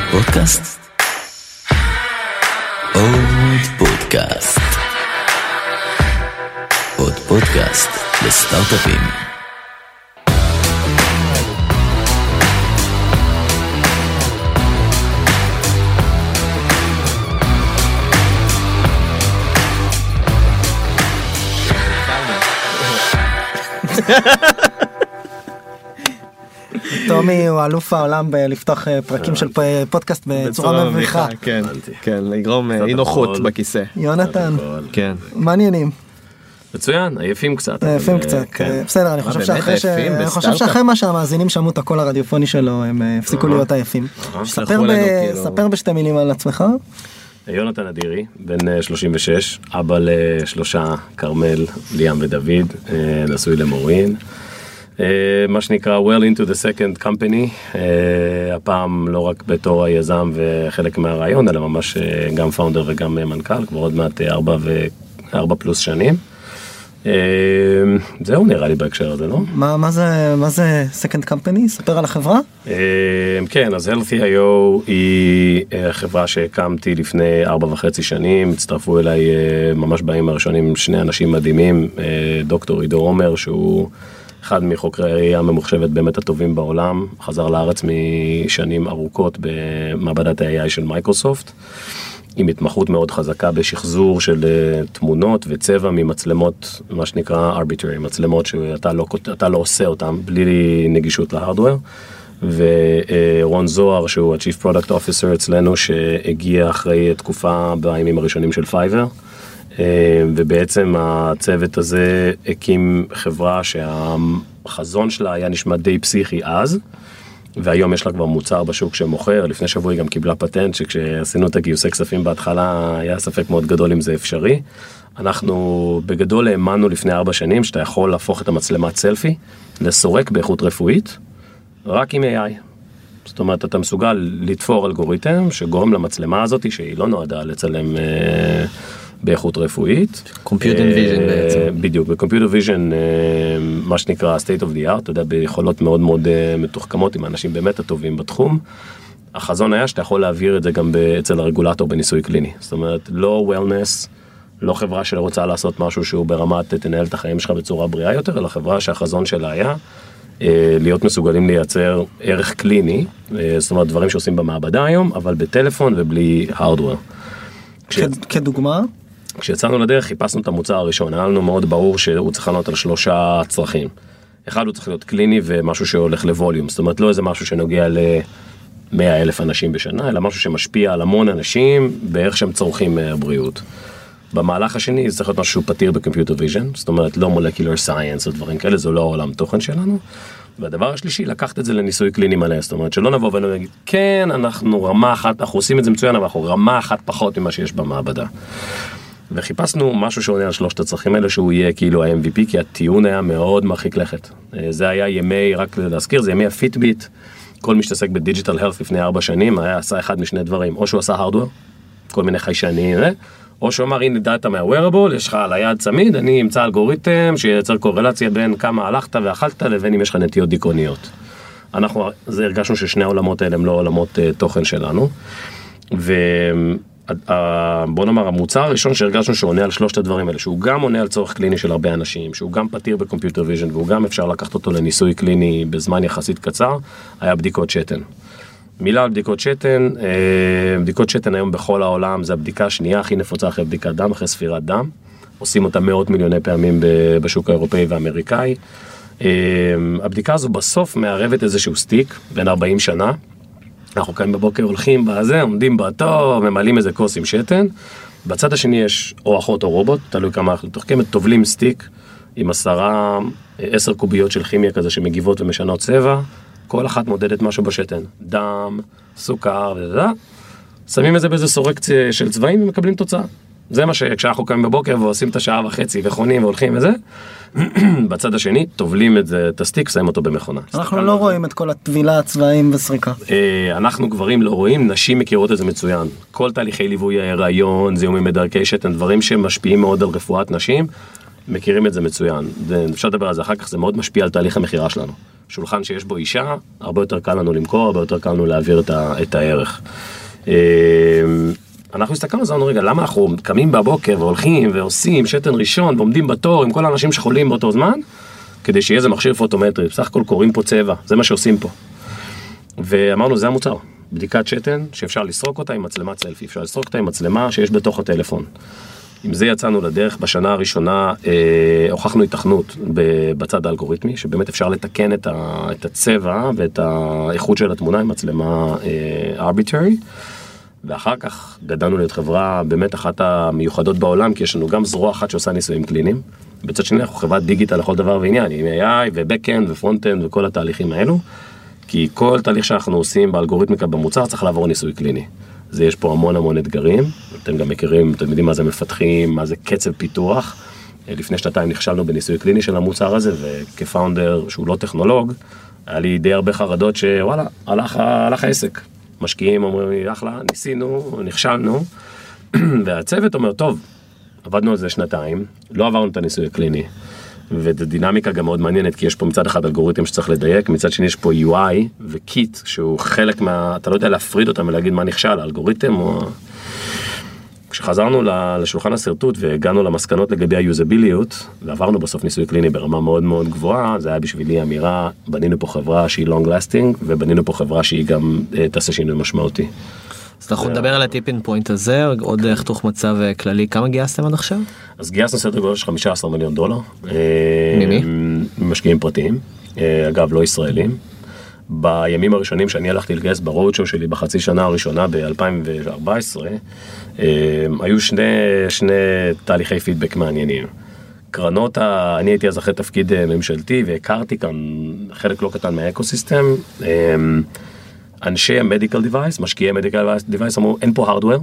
עוד פודקאסט? עוד פודקאסט. עוד פודקאסט לסטארט-אפים. טומי הוא אלוף העולם בלפתוח אה, פרקים של פ- פודקאסט בצורה מביכה. כן, כן, לגרום אה, אי נוחות. בכיסא. יונתן, כן. מעניינים, מצוין, עייפים קצת. יפים אבל, קצת. אה, כן. אה, בסדר, אני חושב שאחרי עייפים מה שהמאזינים שמעו את הקול הרדיופוני שלו הם אה, הפסיקו להיות עייפים. ספר כאילו. ספר בשתי מילים על עצמך. יונתן אדירי, בן אה, 36, אבא לשלושה, כרמל, ליאם ודוד, אה, נשוי למורין. אה, מה שנקרא well into the second company, אה, הפעם לא רק בתור היזם וחלק מהרעיון, אלא ממש אה, גם פאונדר וגם מנכ"ל, כבר עוד מעט ארבע וארבע פלוס שנים. זהו נראה לי בהקשר הזה, לא? מה מה זה מה זה second company? ספר על החברה. כן, אז Healthy.io היא חברה שהקמתי לפני ארבע וחצי שנים, הצטרפו אליי ממש בימים הראשונים שני אנשים מדהימים, דוקטור עידו עומר שהוא אחד מחוקרי הראייה הממוחשבת באמת הטובים בעולם, חזר לארץ משנים ארוכות במעבדת ה-AI של מייקרוסופט. עם התמחות מאוד חזקה בשחזור של אה, תמונות וצבע ממצלמות, מה שנקרא arbitrary, מצלמות שאתה לא, לא עושה אותן בלי נגישות ל hardware. ורון זוהר שהוא ה-Chief Product Officer אצלנו שהגיע אחרי תקופה בימים הראשונים של Fiverr. אה, ובעצם הצוות הזה הקים חברה שהחזון שלה היה נשמע די פסיכי אז. והיום יש לה כבר מוצר בשוק שמוכר, לפני שבוע היא גם קיבלה פטנט שכשעשינו את הגיוסי כספים בהתחלה היה ספק מאוד גדול אם זה אפשרי. אנחנו בגדול האמנו לפני ארבע שנים שאתה יכול להפוך את המצלמת סלפי לסורק באיכות רפואית רק עם AI. זאת אומרת אתה מסוגל לתפור אלגוריתם שגורם למצלמה הזאת שהיא לא נועדה לצלם אה, באיכות רפואית. Computer vision אה, בעצם. בדיוק, ב computer vision, מה שנקרא state of the art, אתה יודע, ביכולות מאוד מאוד אה, מתוחכמות עם האנשים באמת הטובים בתחום. החזון היה שאתה יכול להעביר את זה גם אצל הרגולטור בניסוי קליני. זאת אומרת, לא wellness, לא חברה שרוצה לעשות משהו שהוא ברמת תנהל את החיים שלך בצורה בריאה יותר, אלא חברה שהחזון שלה היה אה, להיות מסוגלים לייצר ערך קליני, אה, זאת אומרת דברים שעושים במעבדה היום, אבל בטלפון ובלי hardware. כדוגמה. כשיצאנו לדרך חיפשנו את המוצר הראשון, היה לנו מאוד ברור שהוא צריך לענות על שלושה צרכים. אחד הוא צריך להיות קליני ומשהו שהולך ל volume, זאת אומרת לא איזה משהו שנוגע ל-100 אלף אנשים בשנה, אלא משהו שמשפיע על המון אנשים באיך שהם צורכים אה, בריאות. במהלך השני זה צריך להיות משהו שהוא פתיר ב computer vision, זאת אומרת לא molecular science או דברים כאלה, זה לא העולם תוכן שלנו. והדבר השלישי, לקחת את זה לניסוי קליני מלא, זאת אומרת שלא נבוא ונגיד, כן, אנחנו רמה אחת, אנחנו עושים את זה מצוין, אבל אנחנו רמה אחת פחות ממה שיש במעבדה. וחיפשנו משהו שעונה על שלושת הצרכים האלה שהוא יהיה כאילו ה-MVP כי הטיעון היה מאוד מרחיק לכת. אה, זה היה ימי, רק להזכיר, זה ימי ה Fitbit, כל מי שהתעסק ב digital health לפני ארבע שנים היה עשה אחד משני דברים, או שהוא עשה hardware, כל מיני חיישנים, אה, או שהוא אמר הנה דאטה מה-wearable, יש לך על היד צמיד, אני אמצא אלגוריתם שייצר קורלציה בין כמה הלכת ואכלת לבין אם יש לך נטיות דיכאוניות. אנחנו זה הרגשנו ששני העולמות האלה הם לא עולמות uh, תוכן שלנו. ובוא נאמר המוצר הראשון שהרגשנו שעונה על שלושת הדברים האלה שהוא גם עונה על צורך קליני של הרבה אנשים שהוא גם פתיר ב computer vision והוא גם אפשר לקחת אותו לניסוי קליני בזמן יחסית קצר היה בדיקות שתן. מילה על בדיקות שתן, אה, בדיקות שתן היום בכל העולם זה הבדיקה השנייה הכי נפוצה אחרי בדיקת דם, אחרי ספירת דם. עושים אותה מאות מיליוני פעמים בשוק האירופאי והאמריקאי. אה, הבדיקה הזו בסוף מערבת איזשהו stick בן 40 שנה. אנחנו קמים בבוקר הולכים בזה, עומדים בתור, ממלאים איזה כוס עם שתן. בצד השני יש או אחות או רובוט, תלוי כמה אנחנו מתוחכמת, טובלים סטיק עם עשרה, עשר קוביות של כימיה כזה שמגיבות ומשנות צבע. כל אחת מודדת משהו בשתן, דם, סוכר וזה, שמים את זה באיזה סורק צ- של צבעים ומקבלים תוצאה. זה מה שכשאנחנו קמים בבוקר ועושים את השעה וחצי וחונים והולכים וזה, בצד השני טובלים את זה, את הסטיק, שמים אותו במכונה. אנחנו לא. רואים את כל הטבילה, הצבעים וסריקה. אה, אנחנו גברים לא רואים, נשים מכירות את זה מצוין. כל תהליכי ליווי ההיריון, זיהומים בדרכי שתן, דברים שמשפיעים מאוד על רפואת נשים, מכירים את זה מצוין. אפשר לדבר על זה אחר כך, זה מאוד משפיע על תהליך המכירה שלנו. שולחן שיש בו אישה, הרבה יותר קל לנו למכור, הרבה יותר קל לנו להעביר את, ה, את הערך. אנחנו הסתכלנו על זה, אמרנו, רגע, למה אנחנו קמים בבוקר והולכים ועושים שתן ראשון ועומדים בתור עם כל האנשים שחולים באותו זמן? כדי שיהיה איזה מכשיר פוטומטרי, בסך הכל קוראים פה צבע, זה מה שעושים פה. ואמרנו, זה המוצר, בדיקת שתן שאפשר לסרוק אותה עם מצלמת סלפי, אפשר לסרוק אותה עם מצלמה שיש בתוך הטלפון. עם זה יצאנו לדרך, בשנה הראשונה אה, הוכחנו התכנות בצד האלגוריתמי, שבאמת אפשר לתקן את, ה, את הצבע ואת האיכות של התמונה עם מצלמה אה, arbitrary. ואחר כך גדלנו להיות חברה באמת אחת המיוחדות בעולם, כי יש לנו גם זרוע אחת שעושה ניסויים קליניים. בצד שני אנחנו חברת דיגיטל לכל דבר ועניין, עם AI ו-Backend ו-Frontend וכל התהליכים האלו. כי כל תהליך שאנחנו עושים באלגוריתמיקה במוצר צריך לעבור ניסוי קליני. זה יש פה המון המון אתגרים, אתם גם מכירים, אתם יודעים מה זה מפתחים, מה זה קצב פיתוח. אה, לפני שנתיים נכשלנו בניסוי קליני של המוצר הזה, וכפאונדר שהוא לא טכנולוג, היה לי די הרבה חרדות שוואלה, הלך, הלך העסק. משקיעים אומרים לי, אחלה, ניסינו, נכשלנו, והצוות אומר, טוב, עבדנו על זה שנתיים, לא עברנו את הניסוי הקליני. וזו דינמיקה גם מאוד מעניינת, כי יש פה מצד אחד אלגוריתם שצריך לדייק, מצד שני יש פה UI וקיט, שהוא חלק מה... אתה לא יודע להפריד אותם ולהגיד מה נכשל, האלגוריתם או... כשחזרנו לשולחן השרטוט והגענו למסקנות לגבי היוזביליות, ועברנו בסוף ניסוי קליני ברמה מאוד מאוד גבוהה, זה היה בשבילי אמירה, בנינו פה חברה שהיא long lasting, ובנינו פה חברה שהיא גם אה, תעשה שינוי משמעותי. אז אנחנו נדבר על הטיפין פוינט הזה עוד חיתוך מצב אה, כללי כמה גייסתם עד עכשיו? אז גייסנו סדר גודל של 15 מיליון דולר. אה, ממי? ממשקיעים פרטיים, אגב לא ישראלים. בימים הראשונים שאני הלכתי לגייס ברודשו שלי בחצי שנה הראשונה ב-2014, היו שני, שני תהליכי פידבק מעניינים. קרנות, ה... אני הייתי אז אחרי תפקיד אה, ממשלתי והכרתי כאן חלק לא קטן מהאקוסיסטם. אה, אנשי המדיקל דיווייס, משקיעי מדיקל דיווייס אמרו אין פה הארדוור.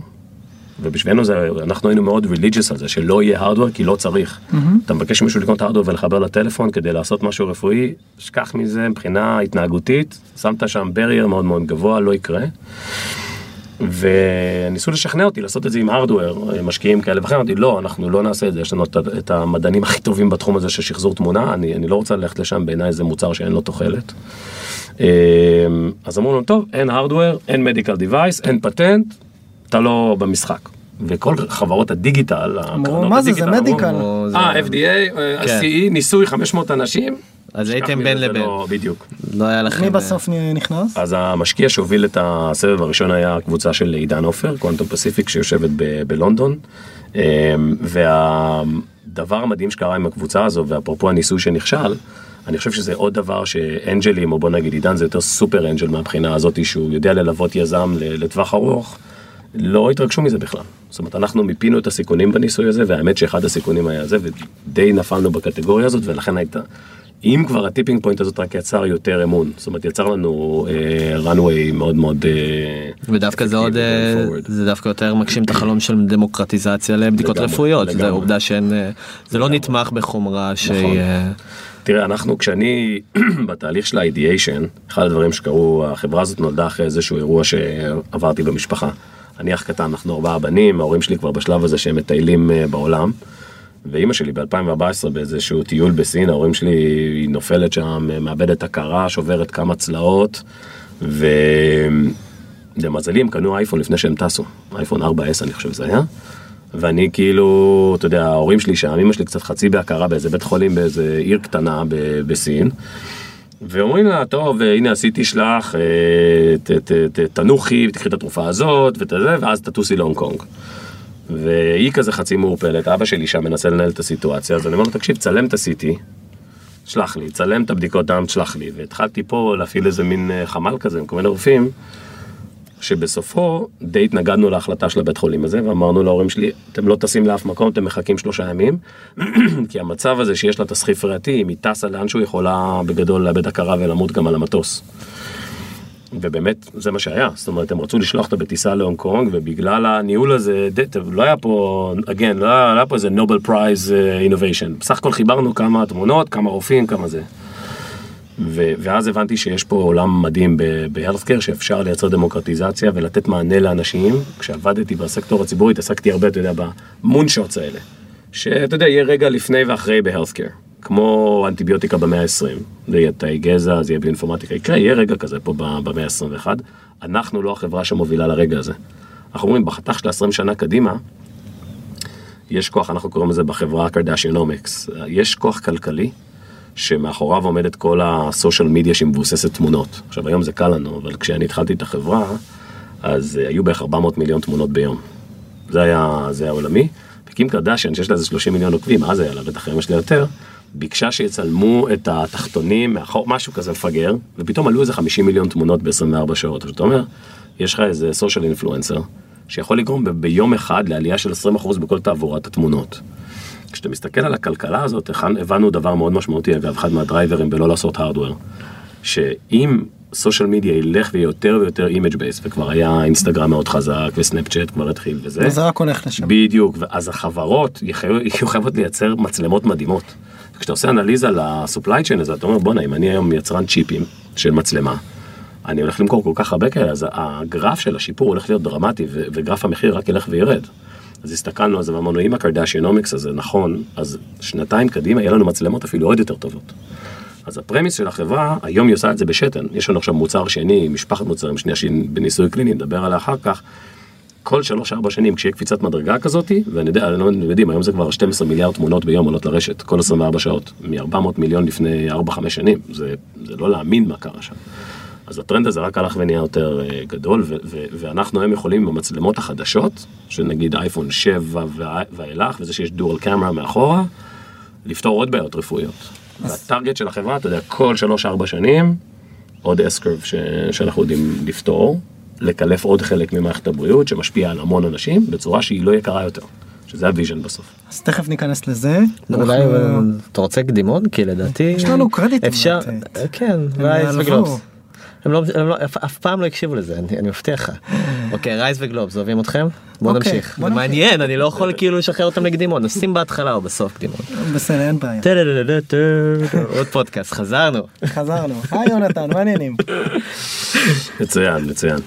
ובשבילנו זה, אנחנו היינו מאוד religious על זה, שלא יהיה הארדוור כי לא צריך. אתה מבקש ממישהו לקנות הארדוור ולחבר לטלפון כדי לעשות משהו רפואי, שכח מזה מבחינה התנהגותית, שמת שם ברייר מאוד מאוד גבוה, לא יקרה. וניסו לשכנע אותי לעשות את זה עם הארדוור, משקיעים כאלה ואחרים, אמרתי לא, אנחנו לא נעשה את זה, יש לנו את, את המדענים הכי טובים בתחום הזה של שחזור תמונה, אני, אני לא רוצה ללכת לשם, בעיניי זה מוצר שאין לו תוחלת. אמ, אז אמרו לנו, טוב, אין הארדוור, אין מדיקל דיווייס, אין פטנט, אתה לא במשחק. וכל חברות הדיגיטל, הקרנות מה זה, זה מדיקל. אה, FDA, אה, כן. CE, ניסוי 500 אנשים. אז הייתם בין זה לבין. לא- בדיוק. לא היה לכם... מי אה, בסוף נכנס? אז המשקיע שהוביל את הסבב הראשון היה הקבוצה של עידן עופר, קוונטום פסיפיק שיושבת ב- בלונדון. אמ, והדבר המדהים שקרה עם הקבוצה הזו, ואפרופו הניסוי שנכשל, אני חושב שזה עוד דבר שאנג'לים, או בוא נגיד עידן זה יותר super angel מהבחינה הזאת, שהוא יודע ללוות יזם ל- לטווח ארוך, לא התרגשו מזה בכלל. זאת אומרת, אנחנו מיפינו את הסיכונים בניסוי הזה, והאמת שאחד הסיכונים היה זה, ודי נפלנו בקטגוריה הזאת, ולכן הייתה... אם כבר ה tipping point הזאת רק יצר יותר אמון, זאת אומרת יצר לנו אה, runway מאוד מאוד אה, ודווקא זה עוד אה. זה דווקא יותר מגשים את החלום של דמוקרטיזציה לבדיקות רפואיות זה. עובדה שאין זה לא נתמך בחומרה שהיא אה, תראה, אנחנו, כשאני בתהליך של האידיאשן, אחד הדברים שקרו, החברה הזאת נולדה אחרי איזשהו אירוע שעברתי במשפחה. אני אח קטן, אנחנו ארבעה בנים, ההורים שלי כבר בשלב הזה שהם מטיילים אה, בעולם. ואימא שלי ב-2014 באיזשהו טיול בסין, ההורים שלי, היא נופלת שם, מאבדת הכרה, שוברת כמה צלעות, ולמזלי הם קנו אייפון לפני שהם טסו, אייפון 4S אני חושב שזה היה. ואני כאילו, אתה יודע, ההורים שלי שם, אמא שלי קצת חצי בהכרה באיזה בית חולים באיזה עיר קטנה ב- בסין. ואומרים לה, טוב, הנה עשיתי שלח, אה, תנוחי ותקחי את התרופה הזאת ואת זה, ואז תטוסי להונג קונג. והיא כזה חצי מעורפלת, אבא שלי שם מנסה לנהל את הסיטואציה, אז אני אומר לו, תקשיב, צלם את ה-CT, שלח לי, צלם את הבדיקות דם, שלח לי, והתחלתי פה להפעיל איזה מין אה, חמ"ל כזה עם כל מיני רופאים, שבסופו די התנגדנו להחלטה של הבית חולים הזה, ואמרנו להורים שלי, אתם לא טסים לאף מקום, אתם מחכים שלושה ימים, כי המצב הזה שיש לה תסחיף ריאתי, אם היא טסה לאנשהו, היא יכולה בגדול לאבד הכרה ולמות גם על המטוס. ובאמת זה מה שהיה, זאת אומרת הם רצו לשלוח אותה בטיסה להונג קונג ובגלל הניהול הזה, ד- לא היה פה, again, לא היה, לא היה פה איזה Nobel prize innovation, בסך הכל חיברנו כמה תמונות, כמה רופאים, כמה זה. ו- ואז הבנתי שיש פה עולם מדהים בהלסקר שאפשר לייצר דמוקרטיזציה ולתת מענה לאנשים. כשעבדתי בסקטור הציבורי התעסקתי הרבה, אתה יודע, במונשוטס האלה. שאתה יודע, יהיה רגע לפני ואחרי ב-healthcare. כמו אנטיביוטיקה במאה ה-20, זה יהיה תאי גזע, זה יהיה באינפורמטיקה, יקרה, יהיה רגע כזה פה במאה ה-21. אנחנו לא החברה שמובילה לרגע הזה. אנחנו אומרים, בחתך של 20 שנה קדימה, יש כוח, אנחנו קוראים לזה בחברה קרדשיונומיקס, יש כוח כלכלי שמאחוריו עומדת כל הסושיאל מדיה שהיא מבוססת תמונות. עכשיו היום זה קל לנו, אבל כשאני התחלתי את החברה, אז היו בערך 400 מיליון תמונות ביום. זה היה, זה היה עולמי. וקים קרדשיין, שיש לה איזה 30 מיליון עוקבים, אז היה לה, בטח היום יש לה יותר, ביקשה שיצלמו את התחתונים מאחור, משהו כזה מפגר, ופתאום עלו איזה 50 מיליון תמונות ב-24 שעות. אז אתה אומר, יש לך איזה סושיאל אינפלואנסר, שיכול לגרום ב- ביום אחד לעלייה של 20% בכל תעבורת התמונות. כשאתה מסתכל על הכלכלה הזאת, הבנו דבר מאוד משמעותי, אגב, אחד מהדרייברים בלא לעשות hardware, שאם social media ילך ויהיה יותר ויותר image based, וכבר היה אינסטגרם מאוד חזק, וסנאפצ'אט כבר התחיל וזה, זה רק הולך לשם. בדיוק, ואז החברות יהיו חייבות לייצר מצלמות מדהימות. כשאתה עושה אנליזה ל-supply chain הזה, אתה אומר, בואנה, אם אני היום יצרן צ'יפים של מצלמה, אני הולך למכור כל כך הרבה כאלה, אז הגרף של השיפור הולך להיות דרמטי, וגרף המחיר רק ילך וירד. אז הסתכלנו על זה ואמרנו, אם הקרדשיונומיקס הזה נכון, אז שנתיים קדימה יהיה לנו מצלמות אפילו עוד יותר טובות. אז הפרמיס של החברה, היום היא עושה את זה בשתן. יש לנו עכשיו מוצר שני, משפחת מוצרים שנייה שהיא בניסוי קליני, נדבר עליה אחר כך. כל שלוש-ארבע שנים כשיהיה קפיצת מדרגה כזאתי, ואני יודע, אני לא יודעים, היום זה כבר 12 מיליארד תמונות ביום עולות לרשת, כל 24 שעות, מ-400 מיליון לפני 4-5 שנים, זה, זה לא להאמין מה קרה שם. אז הטרנד הזה רק הלך ונהיה יותר אה, גדול, ואנחנו היום יכולים במצלמות החדשות, שנגיד אייפון 7 וה- ואילך, וזה שיש dual camera מאחורה, לפתור עוד בעיות רפואיות. וה target של החברה, אתה יודע, כל 3-4 שנים, עוד אסקרב ש- שאנחנו יודעים לפתור, לקלף עוד חלק ממערכת הבריאות שמשפיע על המון אנשים בצורה שהיא לא יקרה יותר, שזה ה vision בסוף. אז תכף ניכנס לזה. אולי אתה רוצה קדימון? כי לדעתי... יש לנו קרדיטים אפשר, כן. וגלובס. הם לא, הם לא, אף, אף פעם לא הקשיבו לזה, אני, אני מבטיח לך. אוקיי, רייז וגלובס, אוהבים אתכם? בוא אוקיי, נמשיך. בוא זה נמשיך. מעניין, אני לא יכול כאילו לשחרר אותם לקדימון, נשים בהתחלה או בסוף קדימון. בסדר, אין בעיה. עוד פודקאסט, חזרנו. חזרנו. היי יונתן, מה העניינים? מצוין, מצוין.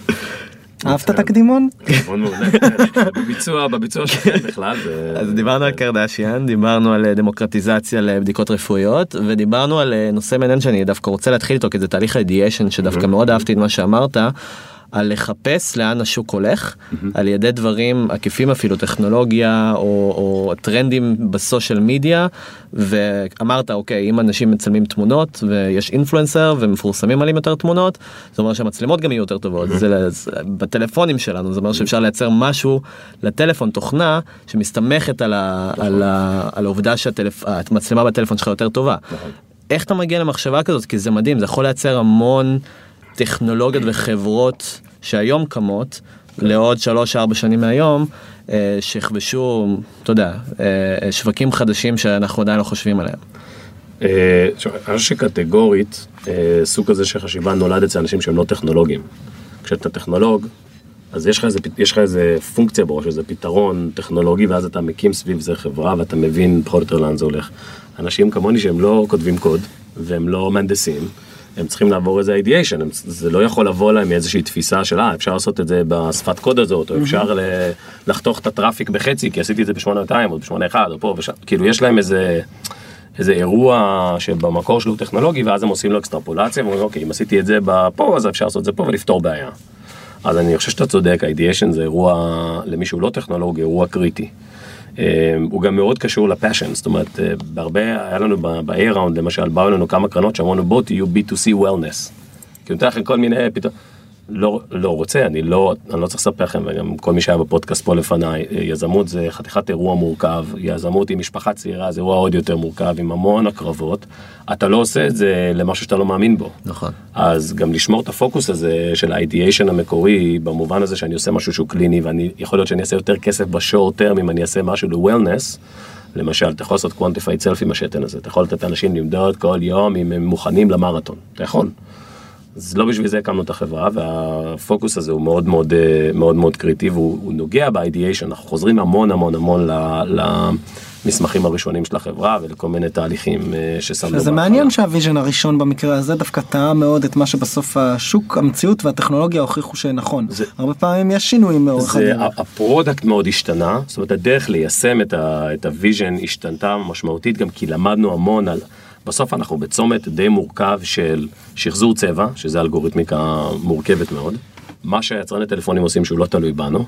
אהבת את הקדימון? מאוד מעולה. בביצוע, בביצוע שלכם בכלל. אז דיברנו על קרדשיאן, דיברנו על אה, דמוקרטיזציה לבדיקות רפואיות, ודיברנו על אה, נושא מעניין שאני דווקא רוצה להתחיל איתו, כי זה תהליך האידיאשן שדווקא מאוד אהבתי את מה שאמרת. על לחפש לאן השוק הולך על ידי דברים עקיפים אפילו טכנולוגיה או, או טרנדים בסושיאל מדיה ואמרת אוקיי אם אנשים מצלמים תמונות ויש אינפלואנסר ומפורסמים עליהם יותר תמונות זה אומר שהמצלמות גם יהיו יותר טובות. זה, זה בטלפונים שלנו זה אומר שאפשר לייצר משהו לטלפון תוכנה שמסתמכת על, ה, על, ה, על העובדה שהמצלמה בטלפון שלך יותר טובה. איך אתה מגיע למחשבה כזאת? כי זה מדהים זה יכול לייצר המון טכנולוגיות וחברות שהיום קמות לעוד 3-4 שנים מהיום אה, שיכבשו אתה יודע אה, שווקים חדשים שאנחנו עדיין לא חושבים עליהם. אה, אני חושב שקטגורית, אה, סוג כזה של חשיבה נולד אצל אנשים שהם לא טכנולוגים. כשאתה טכנולוג, אז יש לך איזה, יש לך איזה פונקציה בראש, איזה פתרון טכנולוגי, ואז אתה מקים סביב זה חברה ואתה מבין פחות או יותר לאן זה הולך. אנשים כמוני שהם לא כותבים קוד, והם לא מהנדסים, הם צריכים לעבור איזה אידיאשן, זה לא יכול לבוא להם מאיזושהי תפיסה של אה, אפשר לעשות את זה בשפת קוד הזאת, או אפשר לחתוך את הטראפיק בחצי, כי עשיתי את זה ב-8200 או ב-81 או פה ושם, כאילו יש להם איזה... איזה אירוע שבמקור שלו הוא טכנולוגי ואז הם עושים לו אקסטרפולציה ואומרים אוקיי אם עשיתי את זה פה אז אפשר לעשות את זה פה ולפתור בעיה. אז אני חושב שאתה צודק, האידיאשן זה אירוע למי שהוא לא טכנולוגי, אירוע קריטי. אה, הוא גם מאוד קשור לפאשן, זאת אומרת, אה, בהרבה, היה לנו ב-A round למשל, באו אלינו כמה קרנות שאמרנו בואו תהיו B2C wellness. כי נותן לכם כל מיני פתאום, לא, לא רוצה, אני לא, אני לא צריך לספר לכם, וגם כל מי שהיה בפודקאסט פה לפניי, אה, יזמות זה חתיכת אירוע מורכב, יזמות עם משפחה צעירה זה אירוע עוד יותר מורכב, עם המון הקרבות, אתה לא עושה את זה למשהו שאתה לא מאמין בו. נכון. אז גם לשמור את הפוקוס הזה של ה ideation המקורי, במובן הזה שאני עושה משהו שהוא קליני, ואני יכול להיות שאני אעשה יותר כסף ב short term אם אני אעשה משהו ל-wellness, למשל, אתה יכול לעשות quantified self עם השתן הזה, אתה יכול לתת לאנשים למדוד כל יום אם הם מוכנים למרתון, אתה יכול. אז לא בשביל זה הקמנו את החברה, והפוקוס הזה הוא מאוד מאוד אה, מאוד מאוד קריטי, והוא הוא נוגע ב ideation, אנחנו חוזרים המון המון המון למסמכים הראשונים של החברה ולכל מיני תהליכים אה, ששמנו. זה מעניין שה vision הראשון במקרה הזה דווקא טעה מאוד את מה שבסוף השוק, המציאות והטכנולוגיה הוכיחו שנכון. זה, הרבה פעמים יש שינויים מאורך הדרך. ה product מאוד השתנה, זאת אומרת הדרך ליישם את ה vision השתנתה משמעותית גם כי למדנו המון על... בסוף אנחנו בצומת די מורכב של שחזור צבע, שזה אלגוריתמיקה מורכבת מאוד. מה שיצרני טלפונים עושים שהוא לא תלוי בנו.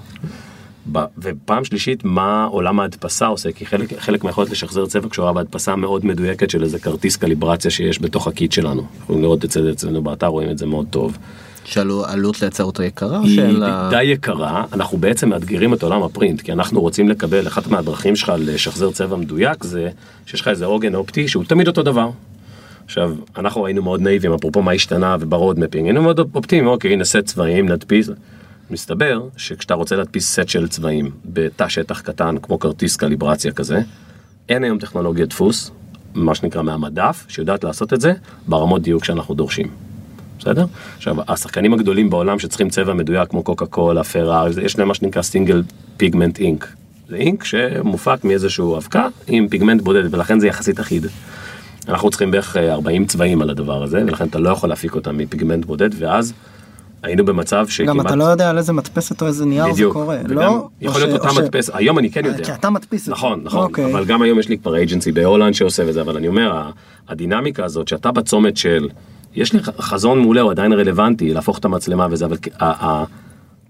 ופעם שלישית, מה עולם ההדפסה עושה, כי חלק, חלק מהיכולת לשחזר צבע קשורה בהדפסה מאוד מדויקת של איזה כרטיס calibration שיש בתוך ה kit שלנו. אפשר לראות את זה אצלנו באתר, רואים את זה מאוד טוב. שעלות לייצר אותו יקרה? היא לה... די יקרה, אנחנו בעצם מאתגרים את עולם ה print, כי אנחנו רוצים לקבל, אחת מהדרכים שלך לשחזר צבע מדויק זה שיש לך איזה עוגן אופטי שהוא תמיד אותו דבר. עכשיו, אנחנו היינו מאוד נאיבים, אפרופו מה השתנה וב road mapping, היינו מאוד אופטימיים, אוקיי, נעשה צבעים, נדפיס. מסתבר שכשאתה רוצה להדפיס סט של צבעים בתא שטח קטן, כמו כרטיס calibration כזה, אין היום טכנולוגיה דפוס, מה שנקרא מהמדף, שיודעת לעשות את זה ברמות דיוק שאנחנו דורשים. בסדר? עכשיו, השחקנים הגדולים בעולם שצריכים צבע מדויק, כמו קוקה קולה, פרארי, יש להם מה שנקרא single pigment ink. זה ink שמופק מאיזשהו אבקה עם פיגמנט בודד, ולכן זה יחסית אחיד. אנחנו צריכים בערך 40 צבעים על הדבר הזה, ולכן אתה לא יכול להפיק אותם מפיגמנט בודד, ואז היינו במצב שכמעט... גם אתה לא יודע על איזה מדפסת או איזה נייר בדיוק. זה קורה, לא? יכול להיות אותה ש... מדפס, היום אני כן יודע. כי אתה מדפיס את זה. נכון, נכון, אוקיי. אבל גם היום יש לי כבר agency בהולנד שעושה את זה, אבל אני אומר, הדינמיקה הזאת שאתה בצומת של, יש לי חזון מעולה, הוא עדיין רלוונטי, להפוך את המצלמה וזה, אבל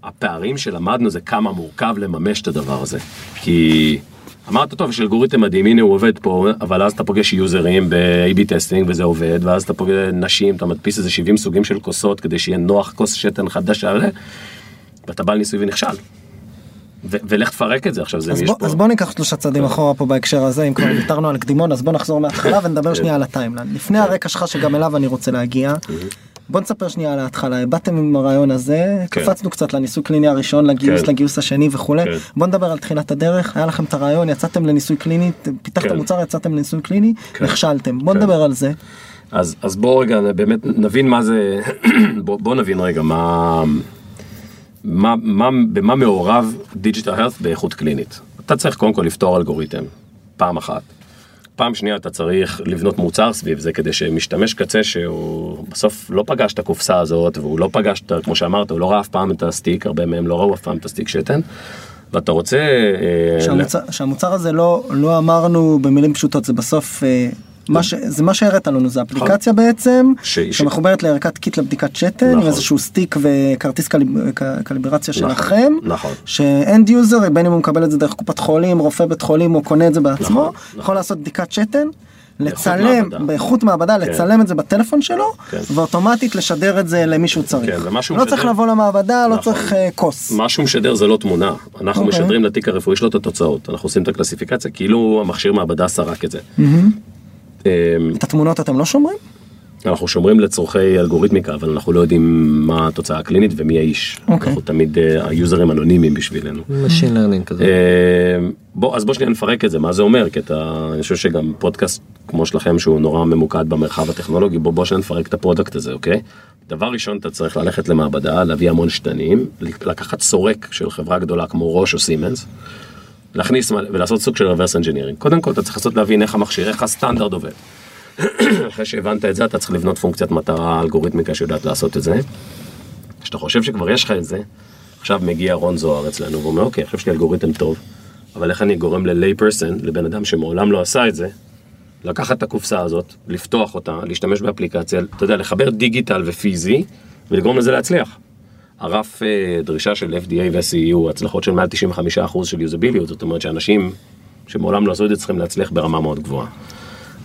הפערים שלמדנו זה כמה מורכב לממש את הדבר הזה. כי... אמרת טוב יש אלגוריתם מדהים הנה הוא עובד פה אבל אז אתה פוגש יוזרים ב-AB testing וזה עובד ואז אתה פוגש נשים אתה מדפיס איזה 70 סוגים של כוסות כדי שיהיה נוח כוס שתן חדשה ואתה בא לניסוי ונכשל. ולך תפרק את זה עכשיו זה אז, בוא, פה... אז בוא ניקח שלושה צעדים אחורה פה בהקשר הזה אם כבר ויתרנו על קדימון אז בוא נחזור מההתחלה ונדבר כן. שנייה על הטיימלנד לפני כן. הרקע שלך שגם אליו אני רוצה להגיע. בוא נספר שנייה על ההתחלה באתם עם הרעיון הזה כן. קפצנו קצת לניסוי קליני הראשון לגיוס כן. לגיוס השני וכולי כן. בוא נדבר על תחילת הדרך היה לכם את הרעיון יצאתם לניסוי קליני פיתחת כן. מוצר יצאתם לניסוי קליני כן. נכשלתם בוא כן. נדבר על זה. אז אז בוא רגע באמת נבין מה זה בוא, בוא נבין רגע מה. מה, מה, במה מעורב digital health באיכות קלינית. אתה צריך קודם כל לפתור אלגוריתם, פעם אחת. פעם שנייה אתה צריך לבנות מוצר סביב זה כדי שמשתמש קצה שהוא בסוף לא פגש את הקופסה הזאת והוא לא פגש, כמו שאמרת, הוא לא ראה אף פעם את ה stick, הרבה מהם לא ראו אף פעם את ה stick שתן. ואתה רוצה... אה, שהמוצר, שהמוצר הזה לא, לא אמרנו במילים פשוטות, זה בסוף אה, מה ש... זה מה שהראית לנו זה אפליקציה נכון. בעצם ש... שמחוברת לערכת kit לבדיקת שתן נכון. עם איזשהו stick וכרטיס calib... calibration נכון. שלכם נכון ש end user בין אם הוא מקבל את זה דרך קופת חולים רופא בית חולים או קונה את זה בעצמו נכון, יכול נכון. לעשות בדיקת שתן. לצלם באיכות מעבדה כן. לצלם את זה בטלפון שלו כן. ואוטומטית לשדר את זה למי שהוא צריך. כן, לא משדר... צריך לבוא למעבדה לא נכון. לא צריך uh, כוס. מה שהוא משדר זה לא תמונה אנחנו okay. אוקיי. משדרים לתיק הרפואי שלו את התוצאות אנחנו עושים את ה classification כאילו המכשיר מעבדה סרק את זה. Mm-hmm. אמ, את התמונות אתם לא שומרים? אנחנו שומרים לצורכי אלגוריתמיקה אבל אנחנו לא יודעים מה התוצאה הקלינית ומי האיש. Okay. אוקיי. אנחנו תמיד אה, היוזרים אנונימיים בשבילנו. Machine learning כזה. אמ, בוא אז בוא שנייה נפרק את זה מה זה אומר כי אתה אני חושב שגם פודקאסט כמו שלכם שהוא נורא ממוקד במרחב הטכנולוגי בוא בוא שניה נפרק את ה product הזה אוקיי. דבר ראשון אתה צריך ללכת למעבדה להביא המון שתנים לקחת סורק של חברה גדולה כמו רוש או סימנס. להכניס ולעשות סוג של reverse engineering. קודם כל אתה צריך לעשות להבין איך המכשיר, איך הסטנדרט עובד. אחרי שהבנת את זה אתה צריך לבנות פונקציית מטרה אלגוריתמיקה שיודעת לעשות את זה. כשאתה חושב שכבר יש לך את זה, עכשיו מגיע רון זוהר אצלנו ואומר אוקיי עכשיו יש לי אלגוריתם טוב, אבל איך אני גורם ל-lay person, לבן אדם שמעולם לא עשה את זה, לקחת את הקופסה הזאת, לפתוח אותה, להשתמש באפליקציה, אתה יודע, לחבר דיגיטל ופיזי ולגרום לזה להצליח. הרף אה, דרישה של FDA ו-CEU, הצלחות של מעל 95% של יוזביליות, זאת אומרת שאנשים שמעולם לא עשו את זה צריכים להצליח ברמה מאוד גבוהה.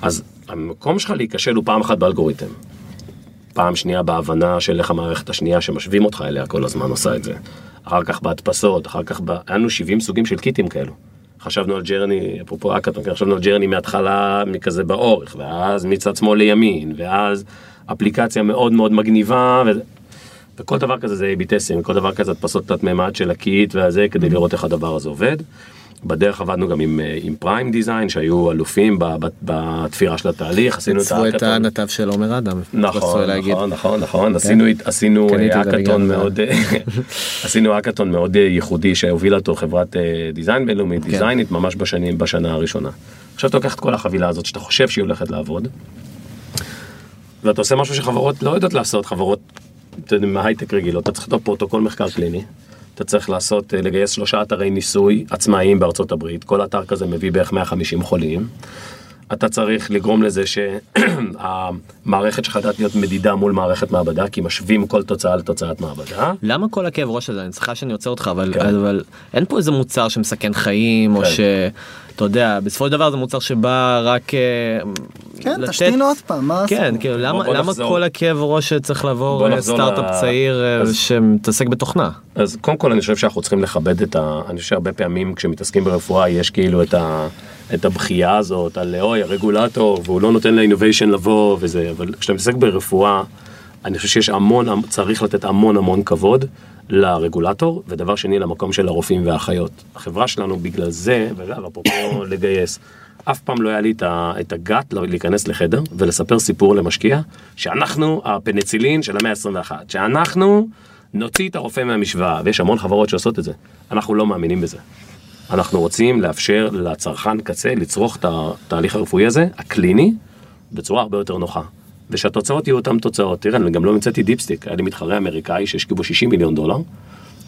אז המקום שלך להיכשל הוא פעם אחת באלגוריתם. פעם שנייה בהבנה של איך המערכת השנייה שמשווים אותך אליה כל הזמן עושה את זה. אחר כך בהדפסות, אחר כך ב... היה לנו 70 סוגים של קיטים כאלו. חשבנו על journey, אפרופו האקתון, כן, חשבנו על journey מההתחלה מכזה באורך, ואז מצד שמאל לימין, ואז אפליקציה מאוד מאוד מגניבה, ו... וכל דבר כזה זה A-B טסטים, כל דבר כזה הדפסות תלת מימד של ה kit והזה כדי לראות איך הדבר הזה עובד. בדרך עבדנו גם עם, אה, עם Prime Design שהיו אלופים בתפירה של התהליך, עשינו את עיצבו את ההאקתון. הנתב של עומר אדם. נכון, להגיד. נכון, נכון, נכון, עשינו, עשינו אה, את ההאקתון זה- מאוד, אה, עשינו האקתון מאוד אה, ייחודי שהובילה אותו חברת אה, design בינלאומית. דיזיינית, ממש בשנים, בשנה הראשונה. עכשיו אתה לוקח את כל החבילה הזאת שאתה חושב שהיא הולכת לעבוד, ואתה עושה משהו שחברות לא יודעות לעשות, חברות מהייטק רגילות, אתה צריך לכתוב פרוטוקול מחקר קליני, אתה צריך לעשות, אה, לגייס שלושה אתרי ניסוי עצמאיים בארצות הברית, כל אתר כזה מביא בערך 150 חולים. אתה צריך לגרום לזה שהמערכת שלך יודעת להיות מדידה מול מערכת מעבדה, כי משווים כל תוצאה לתוצאת מעבדה. למה כל הכאב ראש הזה? אני סליחה שאני עוצר אותך, אבל, כן. אבל אין פה איזה מוצר שמסכן חיים, או כן. שאתה יודע, בסופו של דבר זה מוצר שבא רק אה, כן, לתת- תשתין עוד פעם, מה כן, עשינו? כאילו למה, בוא למה נחזור. כל הכאב ראש שצריך לעבור אה, סטארט-אפ ל- צעיר אה, אז- שמתעסק בתוכנה? אז קודם כל אני חושב שאנחנו צריכים לכבד את ה... אני חושב שהרבה פעמים כשמתעסקים ברפואה יש כאילו את, ה... את הבכייה הזאת על אוי הרגולטור והוא לא נותן לאינוביישן לבוא וזה, אבל כשאתה מתעסק ברפואה אני חושב שיש המון, צריך לתת המון המון כבוד לרגולטור, ודבר שני למקום של הרופאים והאחיות. החברה שלנו בגלל זה, ואגב אפרופו לגייס, אף פעם לא היה לי את הגת להיכנס לחדר ולספר סיפור למשקיע, שאנחנו הפניצילין של המאה ה-21, שאנחנו נוציא את הרופא מהמשוואה, ויש המון חברות שעושות את זה. אנחנו לא מאמינים בזה. אנחנו רוצים לאפשר לצרכן קצה לצרוך את התהליך הרפואי הזה, הקליני, בצורה הרבה יותר נוחה. ושהתוצאות יהיו אותן תוצאות. תראה, אני גם לא המצאתי דיפסטיק, היה לי מתחרה אמריקאי שהשקיעו בו 60 מיליון דולר,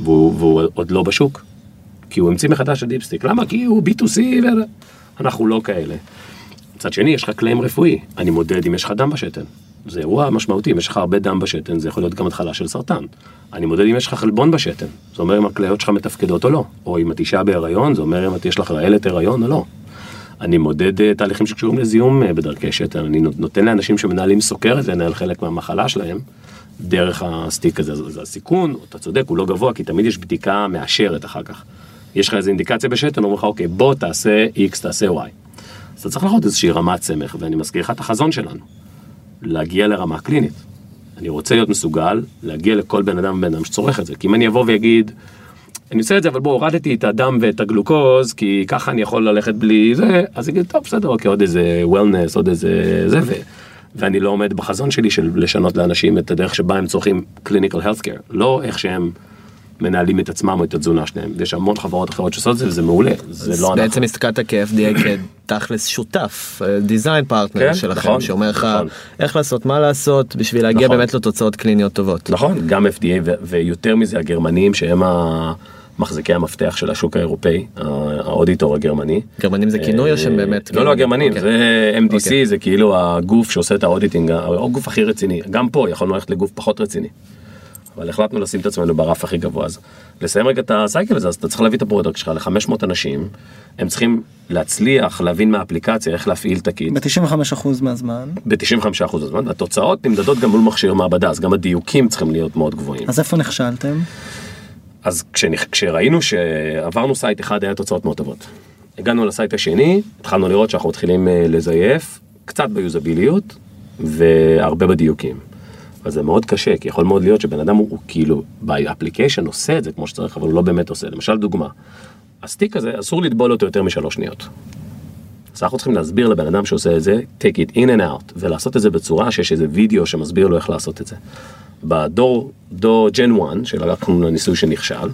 והוא, והוא עוד לא בשוק. כי הוא המציא מחדש את dipstick. למה? כי הוא B2C ו... אנחנו לא כאלה. מצד שני, יש לך claim רפואי, אני מודד אם יש לך דם בשתן. זה אירוע משמעותי, אם יש לך הרבה דם בשתן, זה יכול להיות גם התחלה של סרטן. אני מודד אם יש לך חלבון בשתן, זה אומר אם הכליות שלך מתפקדות או לא. או אם את אישה בהיריון, זה אומר אם יש לך רעלת הריון או לא. אני מודד אה, תהליכים שקשורים לזיהום אה, בדרכי שתן, אני נות- נותן לאנשים שמנהלים סוכרת לנהל חלק מהמחלה שלהם, דרך ה stick הזה. אז הסיכון, אתה צודק, הוא לא גבוה, כי תמיד יש בדיקה מאשרת אחר כך. יש לך איזו אינדיקציה בשתן, אומרים לך, אוקיי, בוא תעשה X, תעשה Y. אז אתה צריך לראות איזושהי רמת סמך, ואני מזכיר לך את החזון שלנו, להגיע לרמה קלינית. אני רוצה להיות מסוגל להגיע לכל בן אדם ובן אדם שצורך את זה. כי אם אני אבוא ויגיד, אני עושה את זה, אבל בוא, הורדתי את הדם ואת הגלוקוז, כי ככה אני יכול ללכת בלי זה, אז יגיד, טוב, בסדר, אוקיי, עוד איזה וולנס, עוד איזה זה, ו... ואני לא עומד בחזון שלי של לשנות לאנשים את הדרך שבה הם צורכים clinical healthcare, לא איך שהם מנהלים את עצמם או את התזונה שלהם. יש המון חברות אחרות שעושות את זה, וזה מעולה, זה לא אנחנו. בעצם הסתכלת ב-FDA כתכלס שותף, design partner כן, שלכם, נכון, שאומר לך נכון. איך לעשות, מה לעשות, בשביל להגיע נכון. באמת לתוצאות קליניות טובות. נכון, גם FDA ויותר מזה הגרמנים שהם המחזיקי המפתח של השוק האירופאי, ה- ה auditor הגרמני. גרמנים זה כינוי או שהם באמת? לא, לא, הגרמנים, אוקיי. זה MDC, אוקיי. זה כאילו הגוף שעושה את ה auditing, הגוף הכי רציני. גם פה יכולנו ללכת לגוף פחות רציני. אבל החלטנו לשים את עצמנו ברף הכי גבוה. אז לסיים רגע את ה cycle הזה, אז אתה צריך להביא את ה product שלך ל-500 אנשים, הם צריכים להצליח להבין מהאפליקציה איך להפעיל את ה kit. ב-95% מהזמן. ב-95% הזמן, והתוצאות נמדדות גם מול מכשיר מעבדה, אז גם הדיוקים צריכים להיות מאוד גבוהים. אז איפה נכשלתם? אז כשנכ... כשראינו שעברנו site אחד היה תוצאות מאוד טובות. הגענו ל site השני, התחלנו לראות שאנחנו מתחילים אה, לזייף, קצת ב usability והרבה בדיוקים. אבל זה מאוד קשה, כי יכול מאוד להיות שבן אדם הוא, הוא כאילו ב application עושה את זה כמו שצריך, אבל הוא לא באמת עושה. למשל דוגמה, ה stick הזה אסור לטבול אותו יותר משלוש שניות. אז אנחנו צריכים להסביר לבן אדם שעושה את זה, take it in and out, ולעשות את זה בצורה שיש איזה וידאו שמסביר לו איך לעשות את זה. בדור, דור gen 1, שלקחנו לניסוי שנכשל,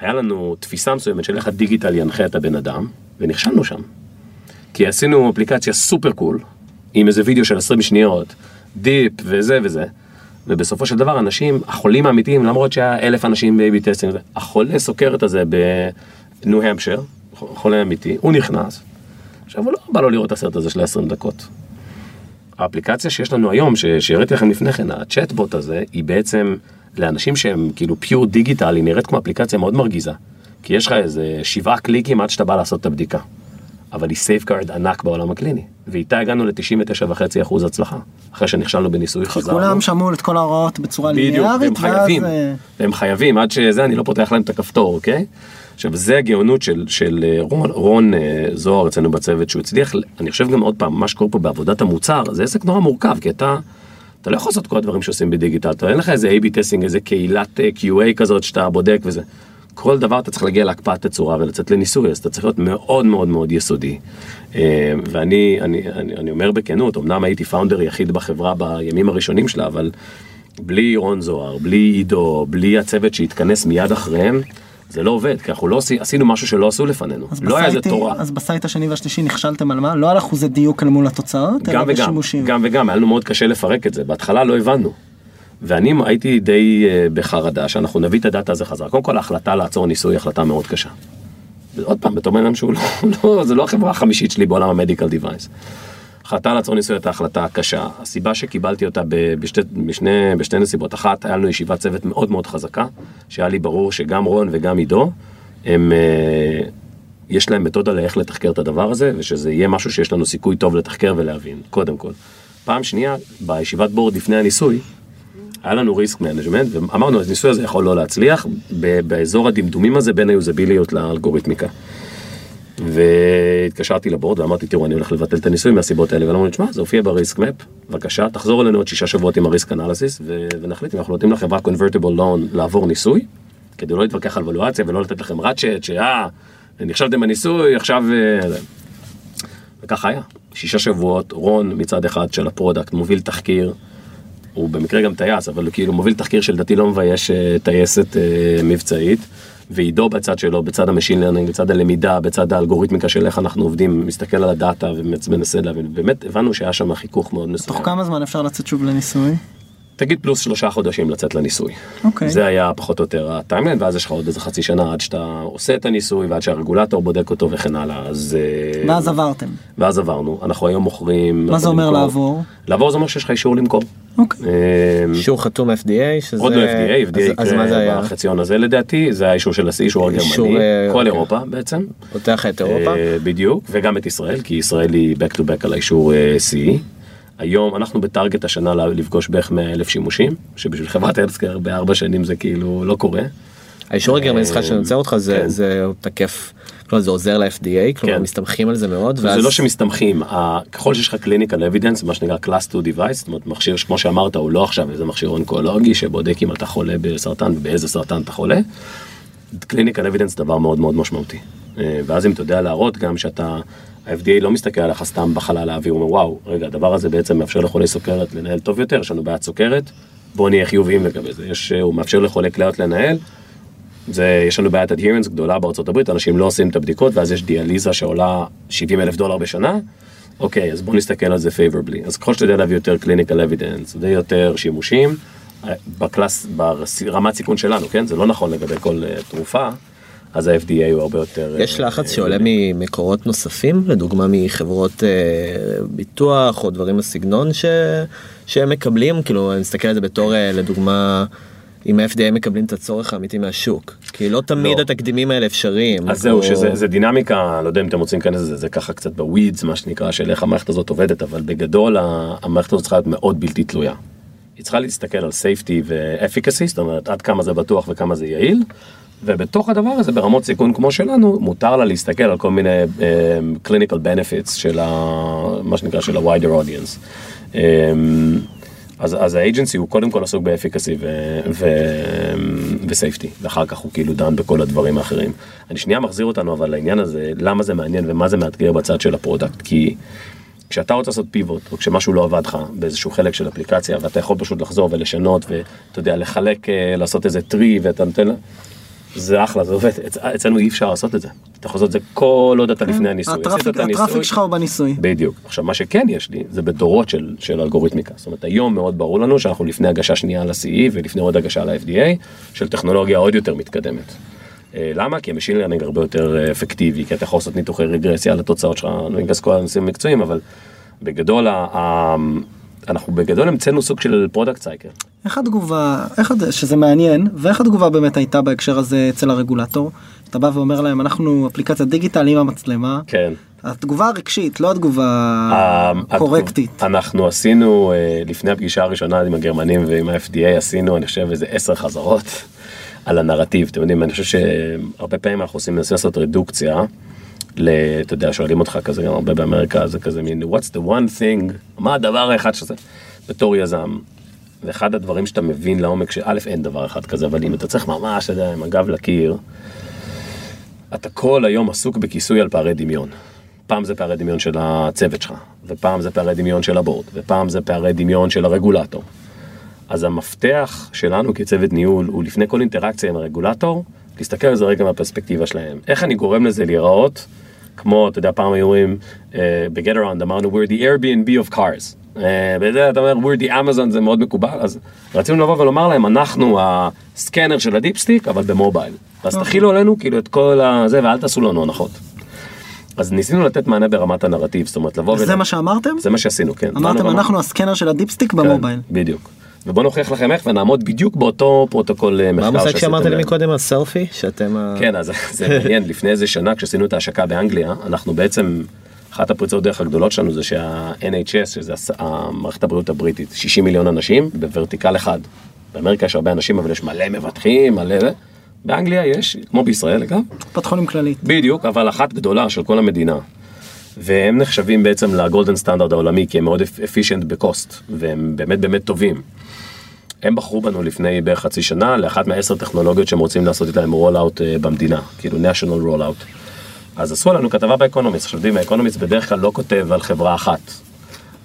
היה לנו תפיסה מסוימת של איך ה digital ינחה את הבן אדם, ונכשלנו שם. כי עשינו אפליקציה super cool, עם איזה וידאו של 20 שניות, dip וזה וזה, ובסופו של דבר אנשים, החולים האמיתיים, למרות שהיה אלף אנשים ב-AB testing, החולה סוכרת הזה בניו המפשייר, חולה אמיתי, הוא נכנס, עכשיו הוא לא בא לו לראות את הסרט הזה של 20 דקות. האפליקציה שיש לנו היום, שהראיתי לכם לפני כן, הצ'טבוט הזה, היא בעצם לאנשים שהם כאילו pure digital, היא נראית כמו אפליקציה מאוד מרגיזה. כי יש לך איזה שבעה קליקים עד שאתה בא לעשות את הבדיקה. אבל היא safeguard ענק בעולם הקליני. ואיתה הגענו ל-99.5% הצלחה. אחרי שנכשלנו בניסוי חזרנו. כולם שמעו את כל ההוראות בצורה בדיוק, ליניארית, והם חייבים, אה, והם חייבים, עד שזה אני לא פותח להם את הכפתור, אוקיי? עכשיו זה הגאונות של, של אה, רון, רון אה, זוהר אצלנו בצוות, שהוא הצליח, אני חושב גם עוד פעם, מה שקורה פה בעבודת המוצר, זה עסק נורא מורכב, כי אתה, אתה לא יכול לעשות כל הדברים שעושים בדיגיטל, אתה אין לך איזה A-B testing, איזה קהילת QA כזאת שאתה בודק וזה. כל דבר אתה צריך להגיע להקפאת תצורה ולצאת לניסוי, אז אתה צריך להיות מאוד מאוד מאוד יסודי. אה, ואני אני, אני, אני אומר בכנות, אמנם הייתי founder יחיד בחברה בימים הראשונים שלה, אבל בלי רון זוהר, בלי עידו, בלי הצוות שהתכנס מיד אחריהם, זה לא עובד, כי אנחנו לא עשי, עשינו משהו שלא עשו לפנינו. לא היה איזה תורה. אז ב site השני והשלישי נכשלתם על מה? לא על אחוזי דיוק אל מול התוצאות, אלא גם וגם, בשימושים. גם וגם, היה לנו מאוד קשה לפרק את זה, בהתחלה לא הבנו. ואני הייתי די אה, בחרדה שאנחנו נביא את הדאטה הזה חזרה. קודם כל ההחלטה לעצור ניסוי היא החלטה מאוד קשה. עוד פעם, בתור בן אדם שהוא לא, לא, זה לא החברה החמישית שלי בעולם המדיקל דיווייס. החלטה לעצור ניסוי הייתה החלטה קשה. הסיבה שקיבלתי אותה בשתי, בשני, בשתי נסיבות, אחת, היה לנו ישיבת צוות מאוד מאוד חזקה, שהיה לי ברור שגם רון וגם עידו, הם, אה, יש להם מתודה לאיך לתחקר את הדבר הזה, ושזה יהיה משהו שיש לנו סיכוי טוב לתחקר ולהבין, קודם כל. פעם שנייה, בישיבת board לפני הניסוי, היה לנו risk management, ואמרנו, הניסוי הזה יכול לא להצליח, באזור הדמדומים הזה בין ה usability לאלגוריתמיקה. והתקשרתי ל board ואמרתי, תראו, אני הולך לבטל את הניסוי מהסיבות האלה, ואמרו לי, תשמע, זה הופיע ב risk map, בבקשה, תחזור אלינו עוד שישה שבועות עם ה risk analysis, ונחליט אם אנחנו נותנים לחברה convertible loan לעבור ניסוי, כדי לא להתווכח על valuation ולא לתת לכם ratchet, שאה, נכשלתם בניסוי, עכשיו... אה, זה." וככה היה. שישה שבועות, רון מצד אחד של ה product מוביל תחקיר, הוא במקרה גם טייס, אבל כאילו מוביל תחקיר שלדעתי לא מבייש אה, טייסת אה, מבצעית, ועידו בצד שלו, בצד ה machine learning, בצד הלמידה, בצד האלגוריתמיקה של איך אנחנו עובדים, מסתכל על הדאטה ומנסה להבין, באמת הבנו שהיה שם חיכוך מאוד מסוים. תוך כמה זמן אפשר לצאת שוב לניסוי? תגיד פלוס שלושה חודשים לצאת לניסוי. אוקיי. זה היה פחות או יותר ה timeline, ואז יש לך עוד איזה חצי שנה עד שאתה עושה את הניסוי ועד שהרגולטור בודק אותו וכן הלאה, אז... אה, ואז עברתם. ואז עברנו, אנחנו היום מוכרים... מה זה אומר נמכור- לעבור? לעבור זה אומר שיש לך אישור למכור. אוקיי. אה, אישור חתום FDA שזה עוד לא FDA, FDA אז, אז מה זה יקרה היה? בחציון הזה לדעתי, זה האישור של השיא, אישור אישור, הגרמני, אה, כל אוקיי. אירופה בעצם. פותח את אירופה. אה, בדיוק, וגם את ישראל, כי ישראל היא back to back על האישור אה, CE. היום אנחנו בטארגט השנה לפגוש בערך 100 אלף שימושים, שבשביל חברת אלסקר בארבע שנים זה כאילו לא קורה. האישור הגרמני סליחה שאני עוצר אותך זה כן. זה תקף. כלומר זה עוזר ל-FDA כלומר כן. מסתמכים על זה מאוד זה ואז לא שמסתמכים, ככל שיש לך clinical evidence, מה שנקרא class 2 device, זאת אומרת מכשיר שכמו שאמרת הוא לא עכשיו איזה מכשיר אונקולוגי שבודק אם אתה חולה בסרטן ובאיזה סרטן אתה חולה. clinical evidence דבר מאוד מאוד משמעותי. אה, ואז אם אתה יודע להראות גם שאתה, ה-FDA לא מסתכל עליך סתם בחלל האוויר, הוא אומר וואו, רגע הדבר הזה בעצם מאפשר לחולי סוכרת לנהל טוב יותר, יש לנו בעיית סוכרת, בואו נהיה חיוביים לגבי זה, יש, הוא מאפשר לחולי כליות לנהל, זה, יש לנו בעיית adherence גדולה בארצות הברית, אנשים לא עושים את הבדיקות ואז יש דיאליזה שעולה 70 אלף דולר בשנה, אוקיי, אז בואו נסתכל על זה favorably. אז ככל שאתה יודע להביא יותר clinical evidence ויותר שימושים, אה, בקלאס, ברמת סיכון שלנו, כן? זה לא נכון לגבי כל אה, תרופה, אז ה-FDA הוא הרבה יותר... יש אה, לחץ אה, שעולה ממקורות נוספים לדוגמה מחברות אה, ביטוח או דברים בסגנון ש... שהם מקבלים כאילו אני מסתכל על זה בתור אה, לדוגמה. אם ה-FDA מקבלים את הצורך האמיתי מהשוק כי לא תמיד לא. התקדימים האלה אפשריים. אז זהו, או- שזה זה דינמיקה, לא יודע אם אתם רוצים להיכנס לזה, זה ככה קצת בווידס, מה שנקרא, של איך המערכת הזאת עובדת, אבל בגדול המערכת הזאת צריכה להיות מאוד בלתי תלויה. היא צריכה להסתכל על safety ו-efficacy, זאת אומרת, עד כמה זה בטוח וכמה זה יעיל, ובתוך הדבר הזה, ברמות סיכון כמו שלנו, מותר לה להסתכל על כל מיני um, clinical benefits של ה... מה שנקרא, של ה-wider audience. Um, אז, אז ה agency הוא קודם כל עסוק ב efficacy ו safety, ואחר כך הוא כאילו דן בכל הדברים האחרים. אני שנייה מחזיר אותנו אבל לעניין הזה, למה זה מעניין ומה זה מאתגר בצד של ה product, כי כשאתה רוצה לעשות pivot, או כשמשהו לא עבד לך באיזשהו חלק של אפליקציה, ואתה יכול פשוט לחזור ולשנות, ואתה יודע, לחלק, אה, לעשות איזה try, ואתה נותן לה... זה אחלה, זה עובד. אצ- אצלנו אי אפשר לעשות את זה. אתה יכול לעשות את זה כל עוד אתה לפני הניסוי. ה traffic שלך הוא בניסוי. בדיוק. עכשיו מה שכן יש לי זה בדורות של, של אלגוריתמיקה. זאת אומרת היום מאוד ברור לנו שאנחנו לפני הגשה שנייה ל-CE ולפני עוד הגשה ל-FDA של טכנולוגיה עוד יותר מתקדמת. אה, למה? כי ה machine learning הרבה יותר אה, אפקטיבי, כי אתה יכול לעשות ניתוחי רגרסיה על התוצאות שלך, אני לא אכנס כל הנושאים המקצועיים, אבל בגדול, אנחנו בגדול המצאנו סוג של product cycle. איך התגובה, איך, שזה מעניין, ואיך התגובה באמת הייתה בהקשר הזה אצל הרגולטור? אתה בא ואומר להם אנחנו אפליקציה digital עם המצלמה, כן. התגובה הרגשית לא התגובה ה- קורקטית. התגוב- אנחנו עשינו אה, לפני הפגישה הראשונה עם הגרמנים ועם ה-FDA עשינו אני חושב איזה עשר חזרות על הנרטיב אתם יודעים אני חושב שהרבה פעמים אנחנו עושים מנסים לעשות רדוקציה. ל- אתה יודע שואלים אותך כזה גם הרבה באמריקה זה כזה מין what's the one thing מה הדבר האחד שזה בתור יזם. ואחד הדברים שאתה מבין לעומק, שא' אין דבר אחד כזה, אבל אם אתה צריך ממש, אתה יודע, עם הגב לקיר, אתה כל היום עסוק בכיסוי על פערי דמיון. פעם זה פערי דמיון של הצוות שלך, ופעם זה פערי דמיון של הבורד, ופעם זה פערי דמיון של הרגולטור. אז המפתח שלנו כצוות ניהול הוא לפני כל אינטראקציה עם הרגולטור, להסתכל על זה רגע מהפרספקטיבה שלהם. איך אני גורם לזה להיראות, כמו, אתה יודע, פעם היו אומרים, אה, ב-get around אמרנו, we're the Airbnb of cars. אה, בזה אתה אומר, we're the Amazon, זה מאוד מקובל, אז רצינו לבוא ולומר להם, אנחנו הסקנר של הדיפסטיק, אבל במובייל. אז תחילו עלינו כאילו את כל הזה, ואל תעשו לנו הנחות. אז ניסינו לתת מענה ברמת הנרטיב, זאת אומרת לבוא זה מה שאמרתם? זה מה שעשינו, כן. אמרתם אנחנו ה scanner של ה dipstick כן, ב mobile. בדיוק. ובוא נוכיח לכם איך ונעמוד בדיוק באותו פרוטוקול אה, מה מחקר המושג שעשיתם שאמרת לי. מקודם הסלפי שאתם ה- כן, אז זה מעניין, לפני איזה שנה כשעשינו את ההשקה באנגליה, אנחנו בעצם, אחת הפריצות דרך הגדולות שלנו זה שה-NHS, שזה המערכת הבריאות הבריטית, 60 מיליון אנשים ב vertical אחד. באמריקה יש הרבה אנשים אבל יש מלא מבטחים, מלא זה. באנגליה יש, כמו בישראל אגב, קופת חולים כללית. בדיוק, אבל אחת גדולה של כל המדינה. והם נחשבים בעצם ל golden standard העולמי, כי הם מאוד efficient ב cost, והם באמת באמת טובים. הם בחרו בנו לפני בערך חצי שנה לאחת מהעשר טכנולוגיות שהם רוצים לעשות איתהם roll out במדינה, כאילו national out. אז עשו לנו כתבה ב Economist, עכשיו יודעים, ה Economist בדרך כלל לא כותב על חברה אחת.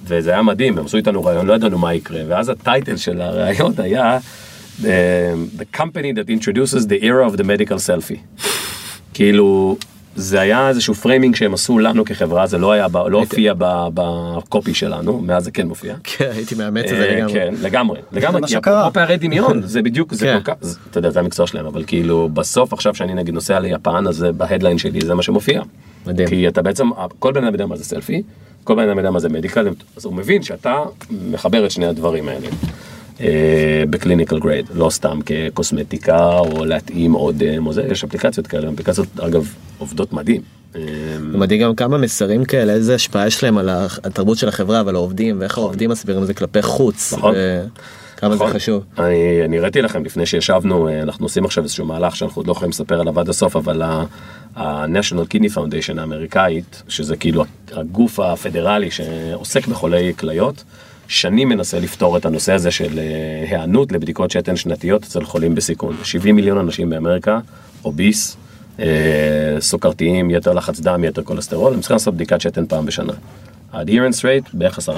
וזה היה מדהים, הם עשו איתנו ריאיון, לא ידענו מה יקרה, ואז ה title של הריאיון היה uh, The company that introduces the era of the medical selfie. כאילו, זה היה איזשהו framing שהם עשו לנו כחברה, זה לא היה, ב- לא הופיע ב copy שלנו, מאז זה כן מופיע. כן הייתי מאמץ את זה אה, לגמרי. כן, לגמרי, לגמרי, מה שקרה. אפרופו פערי דמיון, זה בדיוק, זה כן. כל כך, אתה יודע, זה המקצוע שלהם, אבל כאילו, בסוף עכשיו שאני נגיד נוסע ליפן, אז זה ב headline שלי, זה מה שמופיע. מדהים. כי אתה בעצם, כל בן אדם יודע מה זה סלפי, כל בן אדם יודע מה זה medical, אז הוא מבין שאתה מחבר את שני הדברים האלה. אה, ב clinical grade, לא סתם כקוסמטיקה או להתאים עוד אה, מוזה, יש אפליקציות כאלה, אפליקציות אגב עובדות מדהים. אה, מדהים גם כמה מסרים כאלה איזה השפעה יש להם על התרבות של החברה ועל העובדים ואיך העובדים מסבירים את זה כלפי חוץ. נכון. כמה זה נכון. חשוב. אני, אני הראיתי לכם לפני שישבנו, אנחנו עושים עכשיו איזשהו מהלך שאנחנו עוד לא יכולים לספר עליו עד הסוף, אבל ה-National Kidney Foundation האמריקאית, שזה כאילו הגוף הפדרלי שעוסק בחולי כליות, שנים מנסה לפתור את הנושא הזה של אה, היענות לבדיקות שתן שנתיות אצל חולים בסיכון. 70 מיליון אנשים באמריקה, אוביס, אה, סוכרתיים, יתר לחץ דם, יתר כולסטרול, הם צריכים לעשות בדיקת שתן פעם בשנה. ה-adherence rate בערך 10%.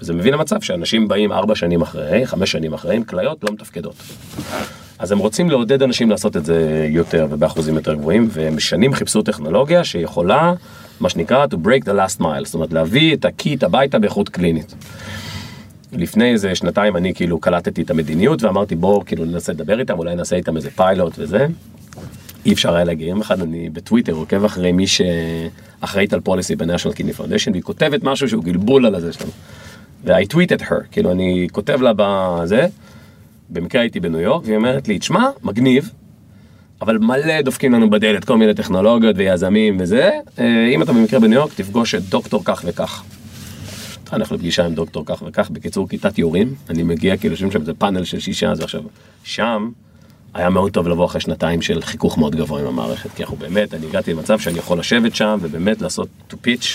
וזה מביא למצב שאנשים באים ארבע שנים אחרי, חמש שנים אחרי, עם כליות לא מתפקדות. אז הם רוצים לעודד אנשים לעשות את זה יותר ובאחוזים יותר גבוהים, והם שנים חיפשו טכנולוגיה שיכולה, מה שנקרא, to break the last mile, זאת אומרת להביא את הקיט הביתה באיכות קלינית. לפני איזה שנתיים אני כאילו קלטתי את המדיניות ואמרתי בוא כאילו ננסה לדבר איתם, אולי נעשה איתם איזה פיילוט וזה. אי אפשר היה להגיע. יום אחד אני בטוויטר עוקב אחרי מי שאחראית על פוליסי ב-National Kidney Foundation והיא כותבת משהו שהוא גלבול על הזה שלנו. ו-I tweeted her, כאילו אני כותב לה בזה, במקרה הייתי בניו יורק, והיא אומרת לי, תשמע, מגניב, אבל מלא דופקים לנו בדלת כל מיני טכנולוגיות ויזמים וזה, אה, אם אתה במקרה בניו יורק, תפגוש את דוקטור כך וכך. אתה הולך לפגישה עם דוקטור כך וכך, בקיצור כיתת יורים, אני מגיע כאילו יושבים שם איזה פאנל של שישה, אז עכשיו, שם היה מאוד טוב לבוא אחרי שנתיים של חיכוך מאוד גבוה עם המערכת, כי אנחנו באמת, אני הגעתי למצב שאני יכול לשבת שם ובאמת לעשות to pitch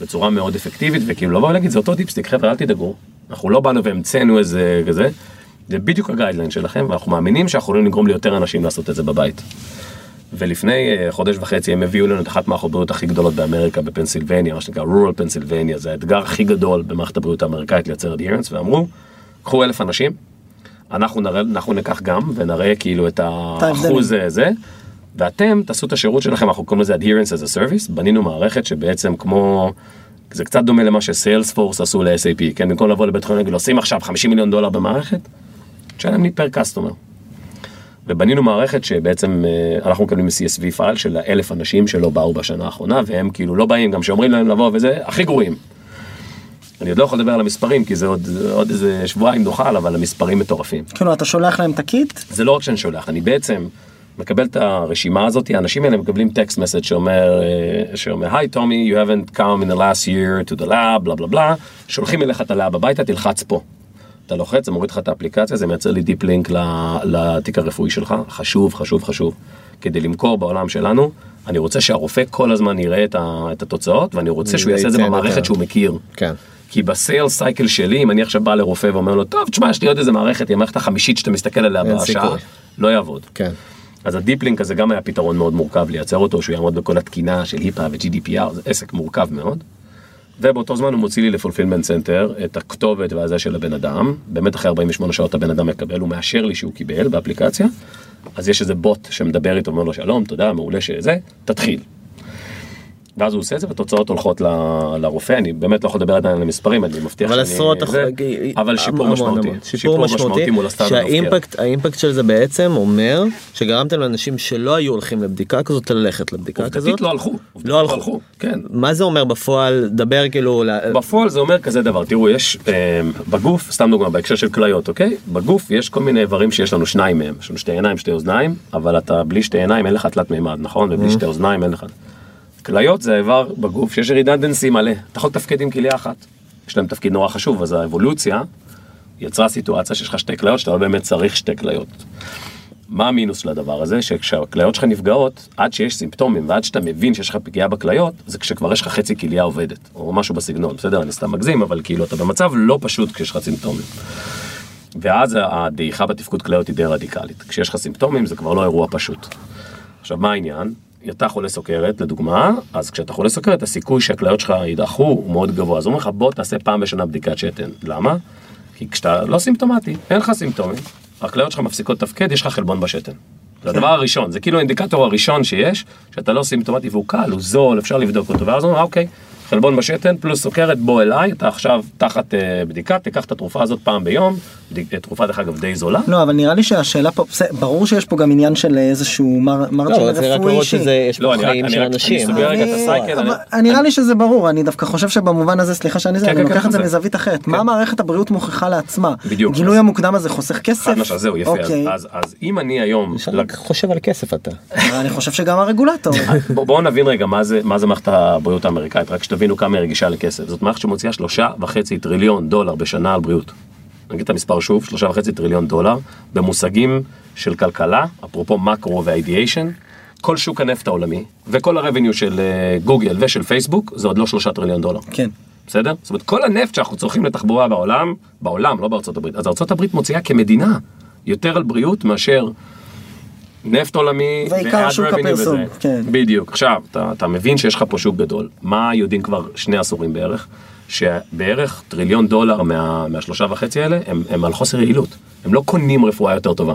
בצורה מאוד אפקטיבית, וכאילו לבוא ולהגיד, זה אותו דיפסטיק, חבר'ה, אל תדאגו, אנחנו לא באנו והמצאנו איזה כזה, זה בדיוק הגיידליין שלכם, ואנחנו מאמינים שאנחנו יכולים לגרום ליותר אנשים לעשות את זה בבית. ולפני אה, חודש וחצי הם הביאו לנו את אחת מערכות הבריאות הכי גדולות באמריקה בפנסילבניה, מה שנקרא rural פנסילבניה, זה האתגר הכי גדול במערכת הבריאות האמריקאית לייצר adherence, ואמרו, קחו אלף אנשים, אנחנו, נראה, אנחנו ניקח גם ונראה כאילו את האחוז אה, זה, ואתם תעשו את השירות שלכם, אנחנו קוראים לזה adherence as a service, בנינו מערכת שבעצם כמו, זה קצת דומה למה שסיילספורס עשו ל-SAP, כן, במקום לבוא לבית חולים ולהגיד, עושים עכשיו 50 מיליון דולר במערכת, תשלם לי per customer. ובנינו מערכת שבעצם אה, אנחנו מקבלים CSV file של האלף אנשים שלא באו בשנה האחרונה, והם כאילו לא באים, גם שאומרים להם לבוא וזה, הכי גרועים. אני עוד לא יכול לדבר על המספרים, כי זה עוד, עוד איזה שבועיים נוכל, אבל המספרים מטורפים. כאילו אתה שולח להם את ה kit, זה לא רק שאני שולח, אני בעצם מקבל את הרשימה הזאת, האנשים האלה מקבלים text message שאומר, אה, שאומר, hi Tommy, you haven't come in the last year to the lab, בלה בלה בלה, שולחים אליך את ה lab הביתה, תלחץ פה. אתה לוחץ, זה מוריד לך את האפליקציה, זה מייצר לי deep link לתיק הרפואי שלך, חשוב, חשוב, חשוב. כדי למכור בעולם שלנו, אני רוצה שהרופא כל הזמן יראה את, ה, את התוצאות, ואני רוצה שהוא יעשה את זה במערכת. שהוא מכיר. כן. כי ב sale cycle שלי, אם אני עכשיו בא לרופא ואומר לו, טוב, תשמע, יש לי עוד איזה מערכת, היא המערכת החמישית שאתה מסתכל עליה בשעה. לא יעבוד. כן. אז ה deep link הזה גם היה פתרון מאוד מורכב לייצר אותו, שהוא יעמוד בכל התקינה של HIPAA ו-GDPR, זה עסק מורכב מאוד. ובאותו זמן הוא מוציא לי ל fulfillment center את הכתובת והזה של הבן אדם, באמת אחרי 48 שעות הבן אדם מקבל, הוא מאשר לי שהוא קיבל באפליקציה, אז יש איזה בוט שמדבר איתו, אומר לו שלום, תודה, מעולה שזה, תתחיל. ואז הוא עושה את זה והתוצאות הולכות ל- לרופא, אני באמת לא יכול לדבר עדיין על המספרים, אני מבטיח אבל שאני... עשרות זה, אחוז- אבל שיפור המון, משמעותי, המון. שיפור משמעותי מול הסטארט-אפ. שה impact ה impact של זה בעצם אומר שגרמתם לאנשים שלא היו הולכים לבדיקה כזאת ללכת לבדיקה כזאת. עובדתית לא הלכו. עובדתית לא הלכו. כן. מה זה אומר בפועל דבר כאילו בפועל זה אומר כזה דבר, תראו, יש אה, בגוף, סתם דוגמה, בהקשר של כליות, אוקיי? בגוף יש כל מיני איברים שיש לנו שניים מהם, יש לנו שתי עיניים, שתי אוזניים, אבל אתה בלי שתי עיניים אין לך תלת מימד, נכון? ובלי שתי אוזניים אין לך. כליות זה האיבר בגוף שיש רידנדנסי מלא, אתה יכול לתפקד עם כליה אחת. יש להם תפקיד נורא חשוב, אז האבולוציה יצרה סיטואציה שיש לך שתי כליות שאתה לא באמת צריך שתי כליות. מה המינוס של הדבר הזה? שכשהכליות שלך נפגעות, עד שיש סימפטומים ועד שאתה מבין שיש לך פגיעה בכליות, זה כשכבר יש לך חצי כליה עובדת, או משהו בסגנון, בסדר? אני סתם מגזים, אבל כאילו אתה במצב לא פשוט כשיש לך סימפטומים. ואז הדעיכה בתפקוד כליות היא די רדיקלית. כשיש לך סימפטומים זה כבר לא אירוע פשוט. עכשיו, מה העניין? אתה חולה סוכרת, לדוגמה, אז כשאתה חולה סוכרת, הסיכוי שהכליות שלך יידחו הוא מאוד גבוה. אז אומרים לך, בוא תעשה פעם בשנה בדיקת שתן. למה? כי כשאתה לא סימפטומטי, אין לך סימפטומים, הכליות שלך מפסיקות לתפקד, יש לך חלבון בשתן. זה הדבר הראשון, זה כאילו האינדיקטור הראשון שיש, שאתה לא סימפטומטי והוא קל, הוא זול, אפשר לבדוק אותו, ואז אומרים, אוקיי, חלבון בשתן פלוס סוכרת, בוא אליי, אתה עכשיו תחת אה, בדיקה, תיקח את התרופה הזאת פעם ביום, בדיק- תרופה דרך אגב די זולה. לא אבל נראה לי שהשאלה פה בסדר, ברור שיש פה גם עניין של איזשהו מר- מרג'ין לא, זה רק רפואי לראות. שזה יש לא, פה אני חיים אני של רק- אני אנשים. סוגר רגע את אני- הסייקל, אבל אני- נראה לי שזה ברור אני דווקא חושב שבמובן הזה סליחה שאני זה כן, אני כן, לוקח כן, את זה. מזווית אחרת מה מערכת הבריאות מוכיחה לעצמה בדיוק. גילוי המוקדם הזה חוסך כסף זהו, יפה. אז- אוקיי. אז אז אם אני היום... חושב על כסף אתה. אני חושב שגם הרגולטור בוא- בואו נבין רגע מה זה, מה זה מערכת הבריאות האמריקאית, רק שתבינו כמה היא רגישה לכסף. זאת מערכת שמוציאה שלושה וחצי טריליון דולר בשנה על בריאות. נגיד את המספר שוב, שלושה וחצי טריליון דולר, במושגים של כלכלה, אפרופו מקרו ואידיאשן, כל שוק הנפט העולמי, וכל הרבניו של אה, גוגל ושל פייסבוק, זה עוד לא שלושה טריליון דולר. כן בסדר? זאת אומרת, כל הנפט שאנחנו צורכים לתחבורה בעולם, בעולם, לא בארצות הברית, אז ארצות הברית מוציאה כמדינה יותר על בריאות מאשר נפט עולמי, ועיקר שוק הפרסום. כן. בדיוק. עכשיו, אתה, אתה מבין שיש לך פה שוק גדול. מה יודעים כבר שני עשורים בערך? שבערך טריליון דולר מה, מהשלושה וחצי האלה הם, הם על חוסר יעילות. הם לא קונים רפואה יותר טובה.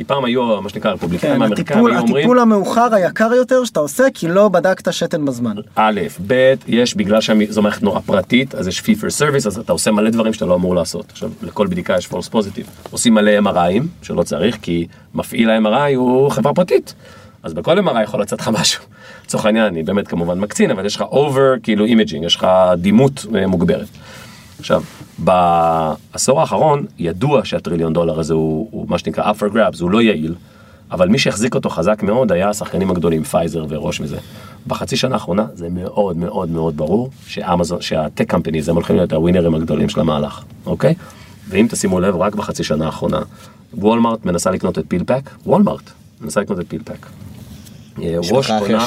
כי פעם היו, מה שנקרא, הרפובליקאים כן, האמריקאים הטיפול, היו אומרים, הטיפול המאוחר היקר יותר שאתה עושה כי לא בדקת שתן בזמן. א', ב', יש בגלל שזו מערכת נורא פרטית, אז יש fee for service, אז אתה עושה מלא דברים שאתה לא אמור לעשות. עכשיו, לכל בדיקה יש false positive. עושים מלא MRIים, שלא צריך, כי מפעיל ה-MRI הוא חברה פרטית. אז בכל MRI יכול לצאת לך משהו. לצורך העניין, אני באמת כמובן מקצין, אבל יש לך over, כאילו imaging, יש לך דימות אה, מוגברת. עכשיו, בעשור האחרון ידוע שהטריליון דולר הזה הוא, הוא מה שנקרא up for grabs, הוא לא יעיל, אבל מי שהחזיק אותו חזק מאוד היה השחקנים הגדולים, פייזר ו Roche וזה. בחצי שנה האחרונה זה מאוד מאוד מאוד ברור שאמזון, שה tech companies הם הולכים להיות ה winnerים הגדולים של המהלך, אוקיי? ואם תשימו לב, רק בחצי שנה האחרונה, וולמארט מנסה לקנות את PillPack, וולמארט מנסה לקנות את PillPack. אה, Roche קונה-.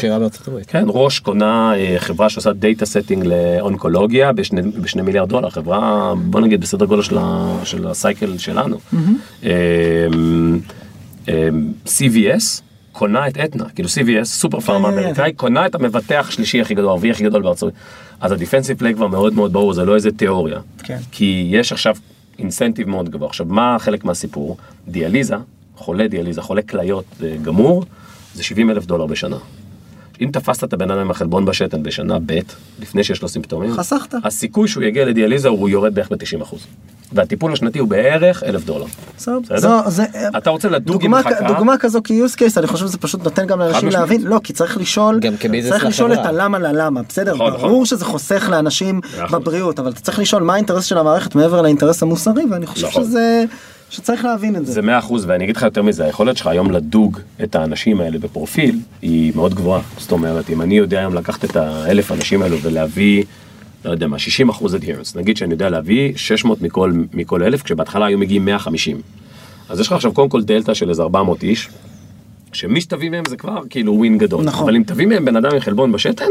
כן, Roche קונה אה, חברה שעושה data setting לאונקולוגיה בשני, בשני מיליארד דולר, חברה בוא נגיד בסדר גודל של, ה, של ה cycle שלנו. אה, אה, CVS קונה את Aetna, כאילו CVS, סופר פארמה אמריקאי, קונה את המבטח השלישי הכי גדול, הערבי הכי גדול בארצות. אז ה defensive play כבר מאוד מאוד ברור, זה לא איזה תיאוריה. כן. כי יש עכשיו אינסנטיב מאוד גבוה. עכשיו, מה חלק מהסיפור? דיאליזה, חולה דיאליזה, חולה כליות אה, גמור, זה 70 אלף דולר בשנה. אם תפסת את הבן אדם עם החלבון בשתן בשנה ב', לפני שיש לו סימפטומים, חסכת. הסיכוי שהוא יגיע לדיאליזה הוא יורד בערך ב-90%. והטיפול השנתי הוא בערך אלף דולר. בסדר. זו- זה- אתה רוצה לדוג עם חכה? דוגמה כזו כ-use case אני חושב שזה פשוט נותן גם לאנשים. להבין לא כי צריך לשאול גם כביזנס צריך לשאול את. הלמה ללמה בסדר נכון, נכון. ברור שזה חוסך לאנשים. בבריאות אבל אתה צריך לשאול מה האינטרס של המערכת מעבר לאינטרס המוסרי ואני חושב נכון. שזה שצריך להבין את זה. זה מאה אחוז, ואני אגיד לך יותר מזה, היכולת שלך היום לדוג את האנשים האלה בפרופיל היא מאוד גבוהה. זאת אומרת, אם אני יודע היום לקחת את האלף אנשים האלו ולהביא לא יודע מה, 60 אחוז adherence, נגיד שאני יודע להביא 600 מכל, מכל אלף, כשבהתחלה היו מגיעים 150. אז יש לך עכשיו קודם כל דלתא של איזה 400 איש, שמי שתביא מהם זה כבר כאילו ווין גדול. נכון. אבל אם תביא מהם בן אדם עם חלבון בשתן,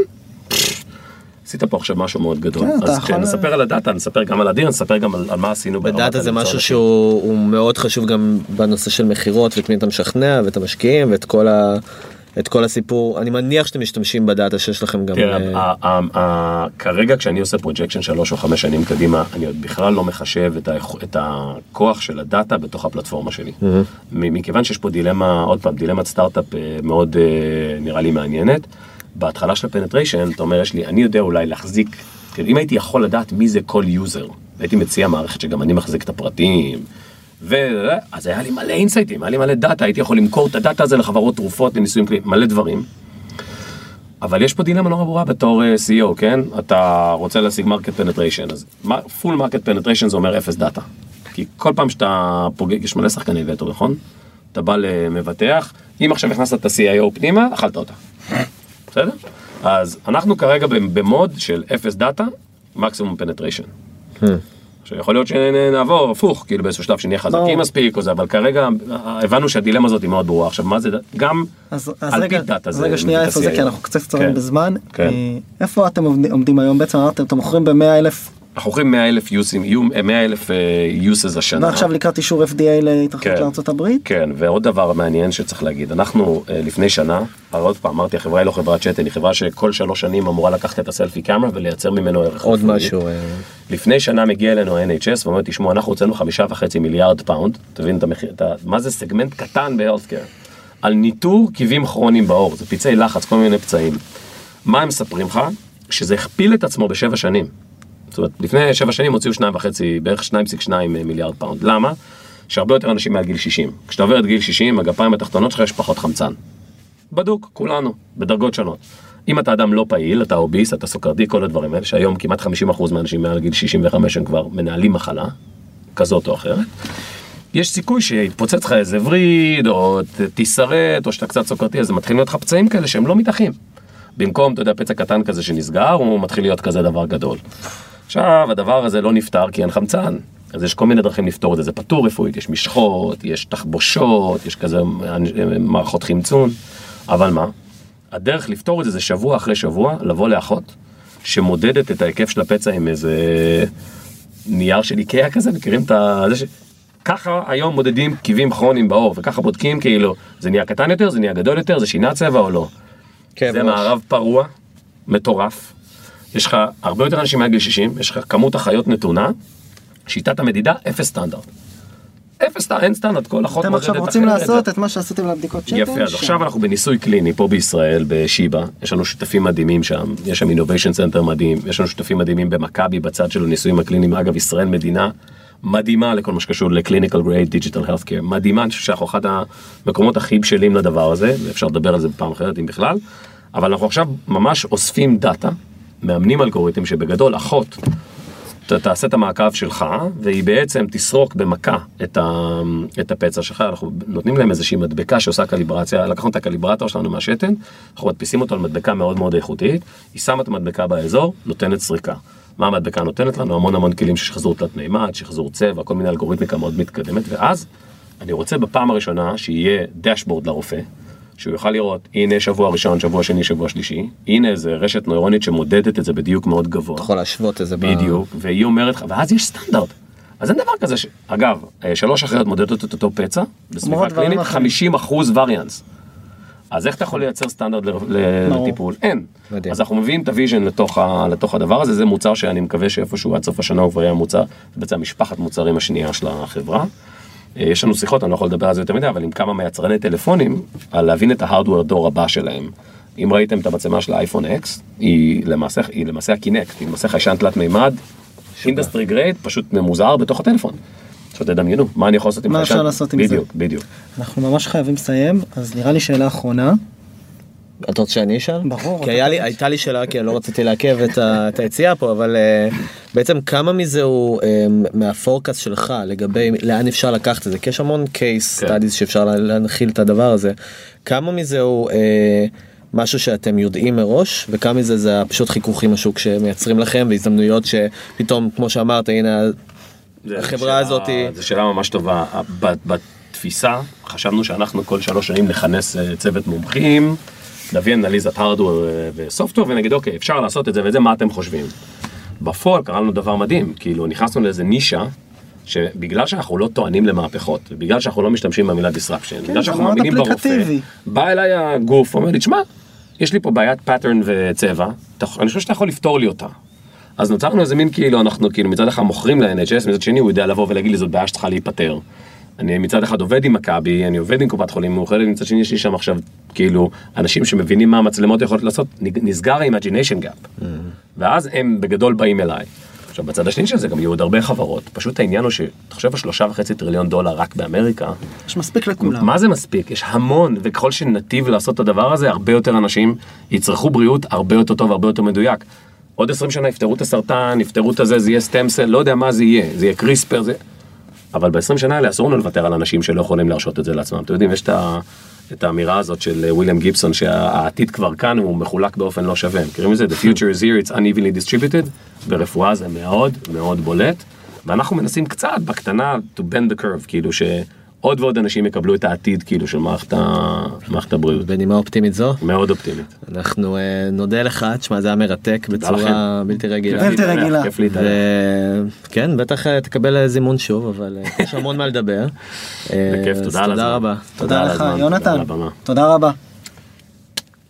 עשית פה עכשיו משהו מאוד גדול. כן, אתה אז יכול- כשנספר על הדאטה, נספר גם על הדיר, נספר גם על, על מה עשינו ודאטה זה משהו. שהוא הוא מאוד חשוב גם בנושא של מכירות ואת מי אתה משכנע ואת המשקיעים ואת כל ה... את כל הסיפור אני מניח שאתם משתמשים בדאטה שיש לכם גם תראה, אה, ה- ה- ה- כרגע כשאני עושה projection שלוש או חמש שנים קדימה, אני עוד בכלל לא מחשב את הכוח של הדאטה בתוך הפלטפורמה שלי. מ- מכיוון שיש פה דילמה, עוד פעם, דילמת סטארט-אפ אה, מאוד אה, נראה לי מעניינת. בהתחלה של ה penetration, אתה אומר, יש לי, אני יודע אולי להחזיק, כאילו, אם הייתי יכול לדעת מי זה כל user, הייתי מציע מערכת שגם אני מחזיק את הפרטים. ו... אז היה לי מלא insightים, היה לי מלא דאטה, הייתי יכול למכור את הדאטה הזה לחברות תרופות, לניסויים קליניים, מלא דברים. אבל יש פה דילמה נורא ברורה בתור אה, CEO, כן? אתה רוצה להשיג market penetration, אז full market penetration זה אומר אפס דאטה. כי כל פעם שאתה פוגג, יש מלא שחקני וטו, נכון? אתה בא למבטח, אם עכשיו הכנסת את ה-CIO פנימה, אכלת אותה. בסדר? אז אנחנו כרגע במוד של אפס דאטה, מקסימום penetration. עכשיו יכול להיות שנעבור הפוך, כאילו באיזשהו שלב שנהיה חזקים. מספיק זה, אבל כרגע אה, הבנו שהדילמה הזאת היא מאוד ברורה. עכשיו מה זה, גם אז, אז על פי דאטה אז זה רגע שנייה איפה זה כי. אנחנו קצת קצרים כן. בזמן. כן. אה, איפה אתם עומדים היום בעצם אמרתם אתם מוכרים ב-100 אלף אנחנו מוכרים 100 אלף usים, יהיו 100 אלף uses השנה. ועכשיו לקראת אישור FDA להתרחבות כן. לארצות הברית. כן, ועוד דבר מעניין שצריך להגיד, אנחנו אה, לפני שנה, הרי עוד פעם אמרתי, החברה היא לא חברת שתן, היא חברה שכל שלוש שנים אמורה לקחת את ה selfie camera ולייצר ממנו ערך עוד רפואי. משהו אה, לפני שנה מגיע אלינו ה-NHS ואומר, תשמעו, אנחנו הוצאנו חמישה וחצי מיליארד pound, תבין את המחיר, את ה- מה זה סגמנט קטן ב-healthcare, על ניטור כאבים כרוניים בעור, זה פצעי לחץ, כל מיני פצעים. מה הם מספרים לך? שזה הכפיל את עצמו בשבע שנים. זאת אומרת, לפני שבע שנים הוציאו שניים וחצי, בערך 2.2 מיליארד פאונד. למה? שהרבה יותר אנשים מעל גיל 60. כשאתה עובר את גיל 60, הגפיים התחתונות שלך יש פחות חמצן. בדוק, כולנו, בדרגות שונות. אם אתה אדם לא פעיל, אתה obese, אתה סוכרתי, כל הדברים האלה, שהיום כמעט 50% מהאנשים מעל גיל 65 הם כבר מנהלים מחלה, כזאת או אחרת. יש סיכוי שיתפוצץ לך איזה וריד, או תישרט, או שאתה קצת סוכרתי, אז זה מתחיל להיות לך פצעים כאלה שהם לא מתאחים. במקום, אתה יודע, פצע קטן כזה שנסגר, הוא מתחיל להיות כזה דבר גדול. עכשיו, הדבר הזה לא נפתר כי אין חמצן. אז יש כל מיני דרכים לפתור את זה, זה פתור רפואית, יש משחות, יש תחבושות, יש כזה מערכות חמצון, אבל מה? הדרך לפתור את זה זה שבוע אחרי שבוע לבוא לאחות שמודדת את ההיקף של הפצע עם איזה נייר של איקאה כזה, מכירים את ה... זה ש... ככה היום מודדים כאבים כרוניים בעור, וככה בודקים כאילו, זה נהיה קטן יותר, זה נהיה גדול יותר, זה שינה צבע או לא. כאב זה ראש. מערב פרוע, מטורף. יש לך הרבה יותר אנשים מעל גיל 60, יש לך כמות אחיות נתונה, שיטת המדידה, אפס סטנדרט. אפס אין סטנדרט, כל אחות אתם מודדת עכשיו רוצים אחרת. לעשות את מה שעשיתם לבדיקות שתן. יפה, אז. עכשיו אנחנו בניסוי קליני פה בישראל, בשיבא, יש לנו שותפים מדהימים שם, יש שם innovation center מדהים, יש לנו שותפים מדהימים במכבי בצד של הניסויים הקליניים, אגב ישראל מדינה מדהימה לכל מה שקשור ל clinical grade digital health care, מדהימה, אני חושב שאנחנו אחד המקומות הכי בשלים לדבר הזה, ואפשר לדבר על זה בפעם אחרת אם בכלל, אבל אנחנו עכשיו ממש אוספים דאטה, מאמנים אלגוריתם שבגדול אחות אתה תעשה את המעקב שלך, והיא בעצם תסרוק במכה את, ה, את הפצע שלך, אנחנו נותנים להם איזושהי מדבקה שעושה קליברציה, לקחנו את הקליברטור שלנו מהשתן, אנחנו מדפיסים אותו על מדבקה מאוד מאוד איכותית, היא שמה את המדבקה באזור, נותנת סריקה. מה המדבקה נותנת לנו? המון המון כלים של שחזור תלת מימד, שחזור צבע, כל מיני אלגוריתמיקה מאוד מתקדמת, ואז אני רוצה בפעם הראשונה שיהיה דשבורד לרופא, שהוא יוכל לראות, הנה שבוע ראשון, שבוע שני, שבוע שלישי, הנה איזה רשת נוירונית שמודדת את זה בדיוק מאוד גבוה. אתה יכול להשוות את זה ב- בדיוק, והיא אומרת לך, ואז יש סטנדרט. אז אין דבר כזה ש... אגב, אה, שלוש אחיות מודדות את אותו פצע, בסביבה קלינית, אחרים. 50 אחוז וריאנס. אז איך אתה יכול לייצר סטנדרט ל- ל- ברור. לטיפול? אין. מדהים. אז אנחנו מביאים את ה vision לתוך, ה- לתוך הדבר הזה, זה מוצר שאני מקווה שאיפשהו עד סוף השנה הוא כבר יהיה מוצר, זה בעצם המשפחת מוצרים השנייה של החברה. אה, יש לנו שיחות, אני לא יכול לדבר על זה יותר מדי, אבל עם כמה מיצרני טלפונים, על להבין את ה hardware דור הבא שלהם. אם ראיתם את המצלמה של האייפון אקס, היא למעשה, היא למעשה הקינקט, היא למעשה חיישן תלת מימד, industry grade, פשוט ממוזער בתוך הטלפון. עכשיו תדמיינו, מה אני יכול לעשות עם מה חיישן? אפשר לעשות עם זה? בדיוק, בדיוק. אנחנו ממש חייבים לסיים אז נראה לי שאלה אחרונה. אתה רוצה שאני אשאל? ברור, כי לי. הייתה לי שאלה כי לא רציתי לעכב את, ה, את היציאה פה אבל uh, בעצם כמה מזה הוא uh, מהפורקאסט שלך לגבי לאן אפשר לקחת את זה כי יש המון case כן. studies שאפשר לה- להנחיל את הדבר הזה כמה מזה הוא uh, משהו שאתם יודעים מראש וכמה מזה זה פשוט חיכוך עם השוק שמייצרים לכם והזדמנויות שפתאום כמו שאמרת הנה החברה שאלה- הזאת זו שאלה ממש טובה. ב- בתפיסה חשבנו שאנחנו כל שלוש שנים נכנס צוות מומחים, נביא אנליזת הארדוור וסופטוור ונגיד אוקיי אפשר לעשות את זה ואת זה מה אתם חושבים. בפועל קרה לנו דבר מדהים כאילו נכנסנו לאיזה נישה. שבגלל שאנחנו לא טוענים למהפכות, בגלל שאנחנו לא משתמשים במילה disruption, בגלל זה שאנחנו מאמינים ברופא. בא אליי הגוף, אומר לי, תשמע, יש לי פה בעיית pattern וצבע, אני חושב שאתה יכול לפתור לי אותה. אז נוצרנו איזה מין כאילו, אנחנו כאילו מצד אחד מוכרים ל-NHS, מצד שני הוא יודע לבוא ולהגיד לי זאת בעיה שצריכה להיפתר. אני מצד אחד עובד עם מכבי, אני עובד עם קופת חולים מאוחדת, מצד שני יש לי שם עכשיו כאילו אנשים שמבינים מה המצלמות יכולות לעשות, נסגר ה-imagination gap. ואז הם בגדול באים אליי. עכשיו בצד השני של זה גם יהיו עוד הרבה חברות, פשוט העניין הוא שתחשב על שלושה וחצי טריליון דולר רק באמריקה, יש מספיק לכולם. מה זה מספיק? יש המון, וככל שנתיב לעשות את הדבר הזה, הרבה יותר אנשים יצרכו בריאות הרבה יותר טוב, הרבה יותר מדויק. עוד 20 שנה יפתרו את הסרטן, יפתרו את הזה, זה יהיה סטמסל, לא יודע מה זה יהיה, זה יהיה קריספר, זה... אבל ב-20 שנה האלה אסור לנו לוותר על אנשים שלא יכולים להרשות את זה לעצמם. אתם יודעים, יש את, ה... את האמירה הזאת של אה, וויליאם גיבסון, שהעתיד כבר כאן, הוא מחולק באופן לא שווה. מכירים את זה? The future is here, it's unevenly distributed. ברפואה זה מאוד מאוד בולט. ואנחנו מנסים קצת בקטנה to bend the curve, כאילו שעוד ועוד אנשים יקבלו את העתיד כאילו של מערכת, ה... מערכת הבריאות. בנימה אופטימית זו מאוד אופטימית. אנחנו אה, נודה לך תשמע זה היה מרתק בצורה לכם. בלתי רגילה. בלתי רגילה. כיף להתארח. כן בטח אה, תקבל אה, זימון שוב אבל יש המון מה לדבר. בכיף, תודה על הזמן. תודה רבה. תודה לך יונתן. תודה רבה.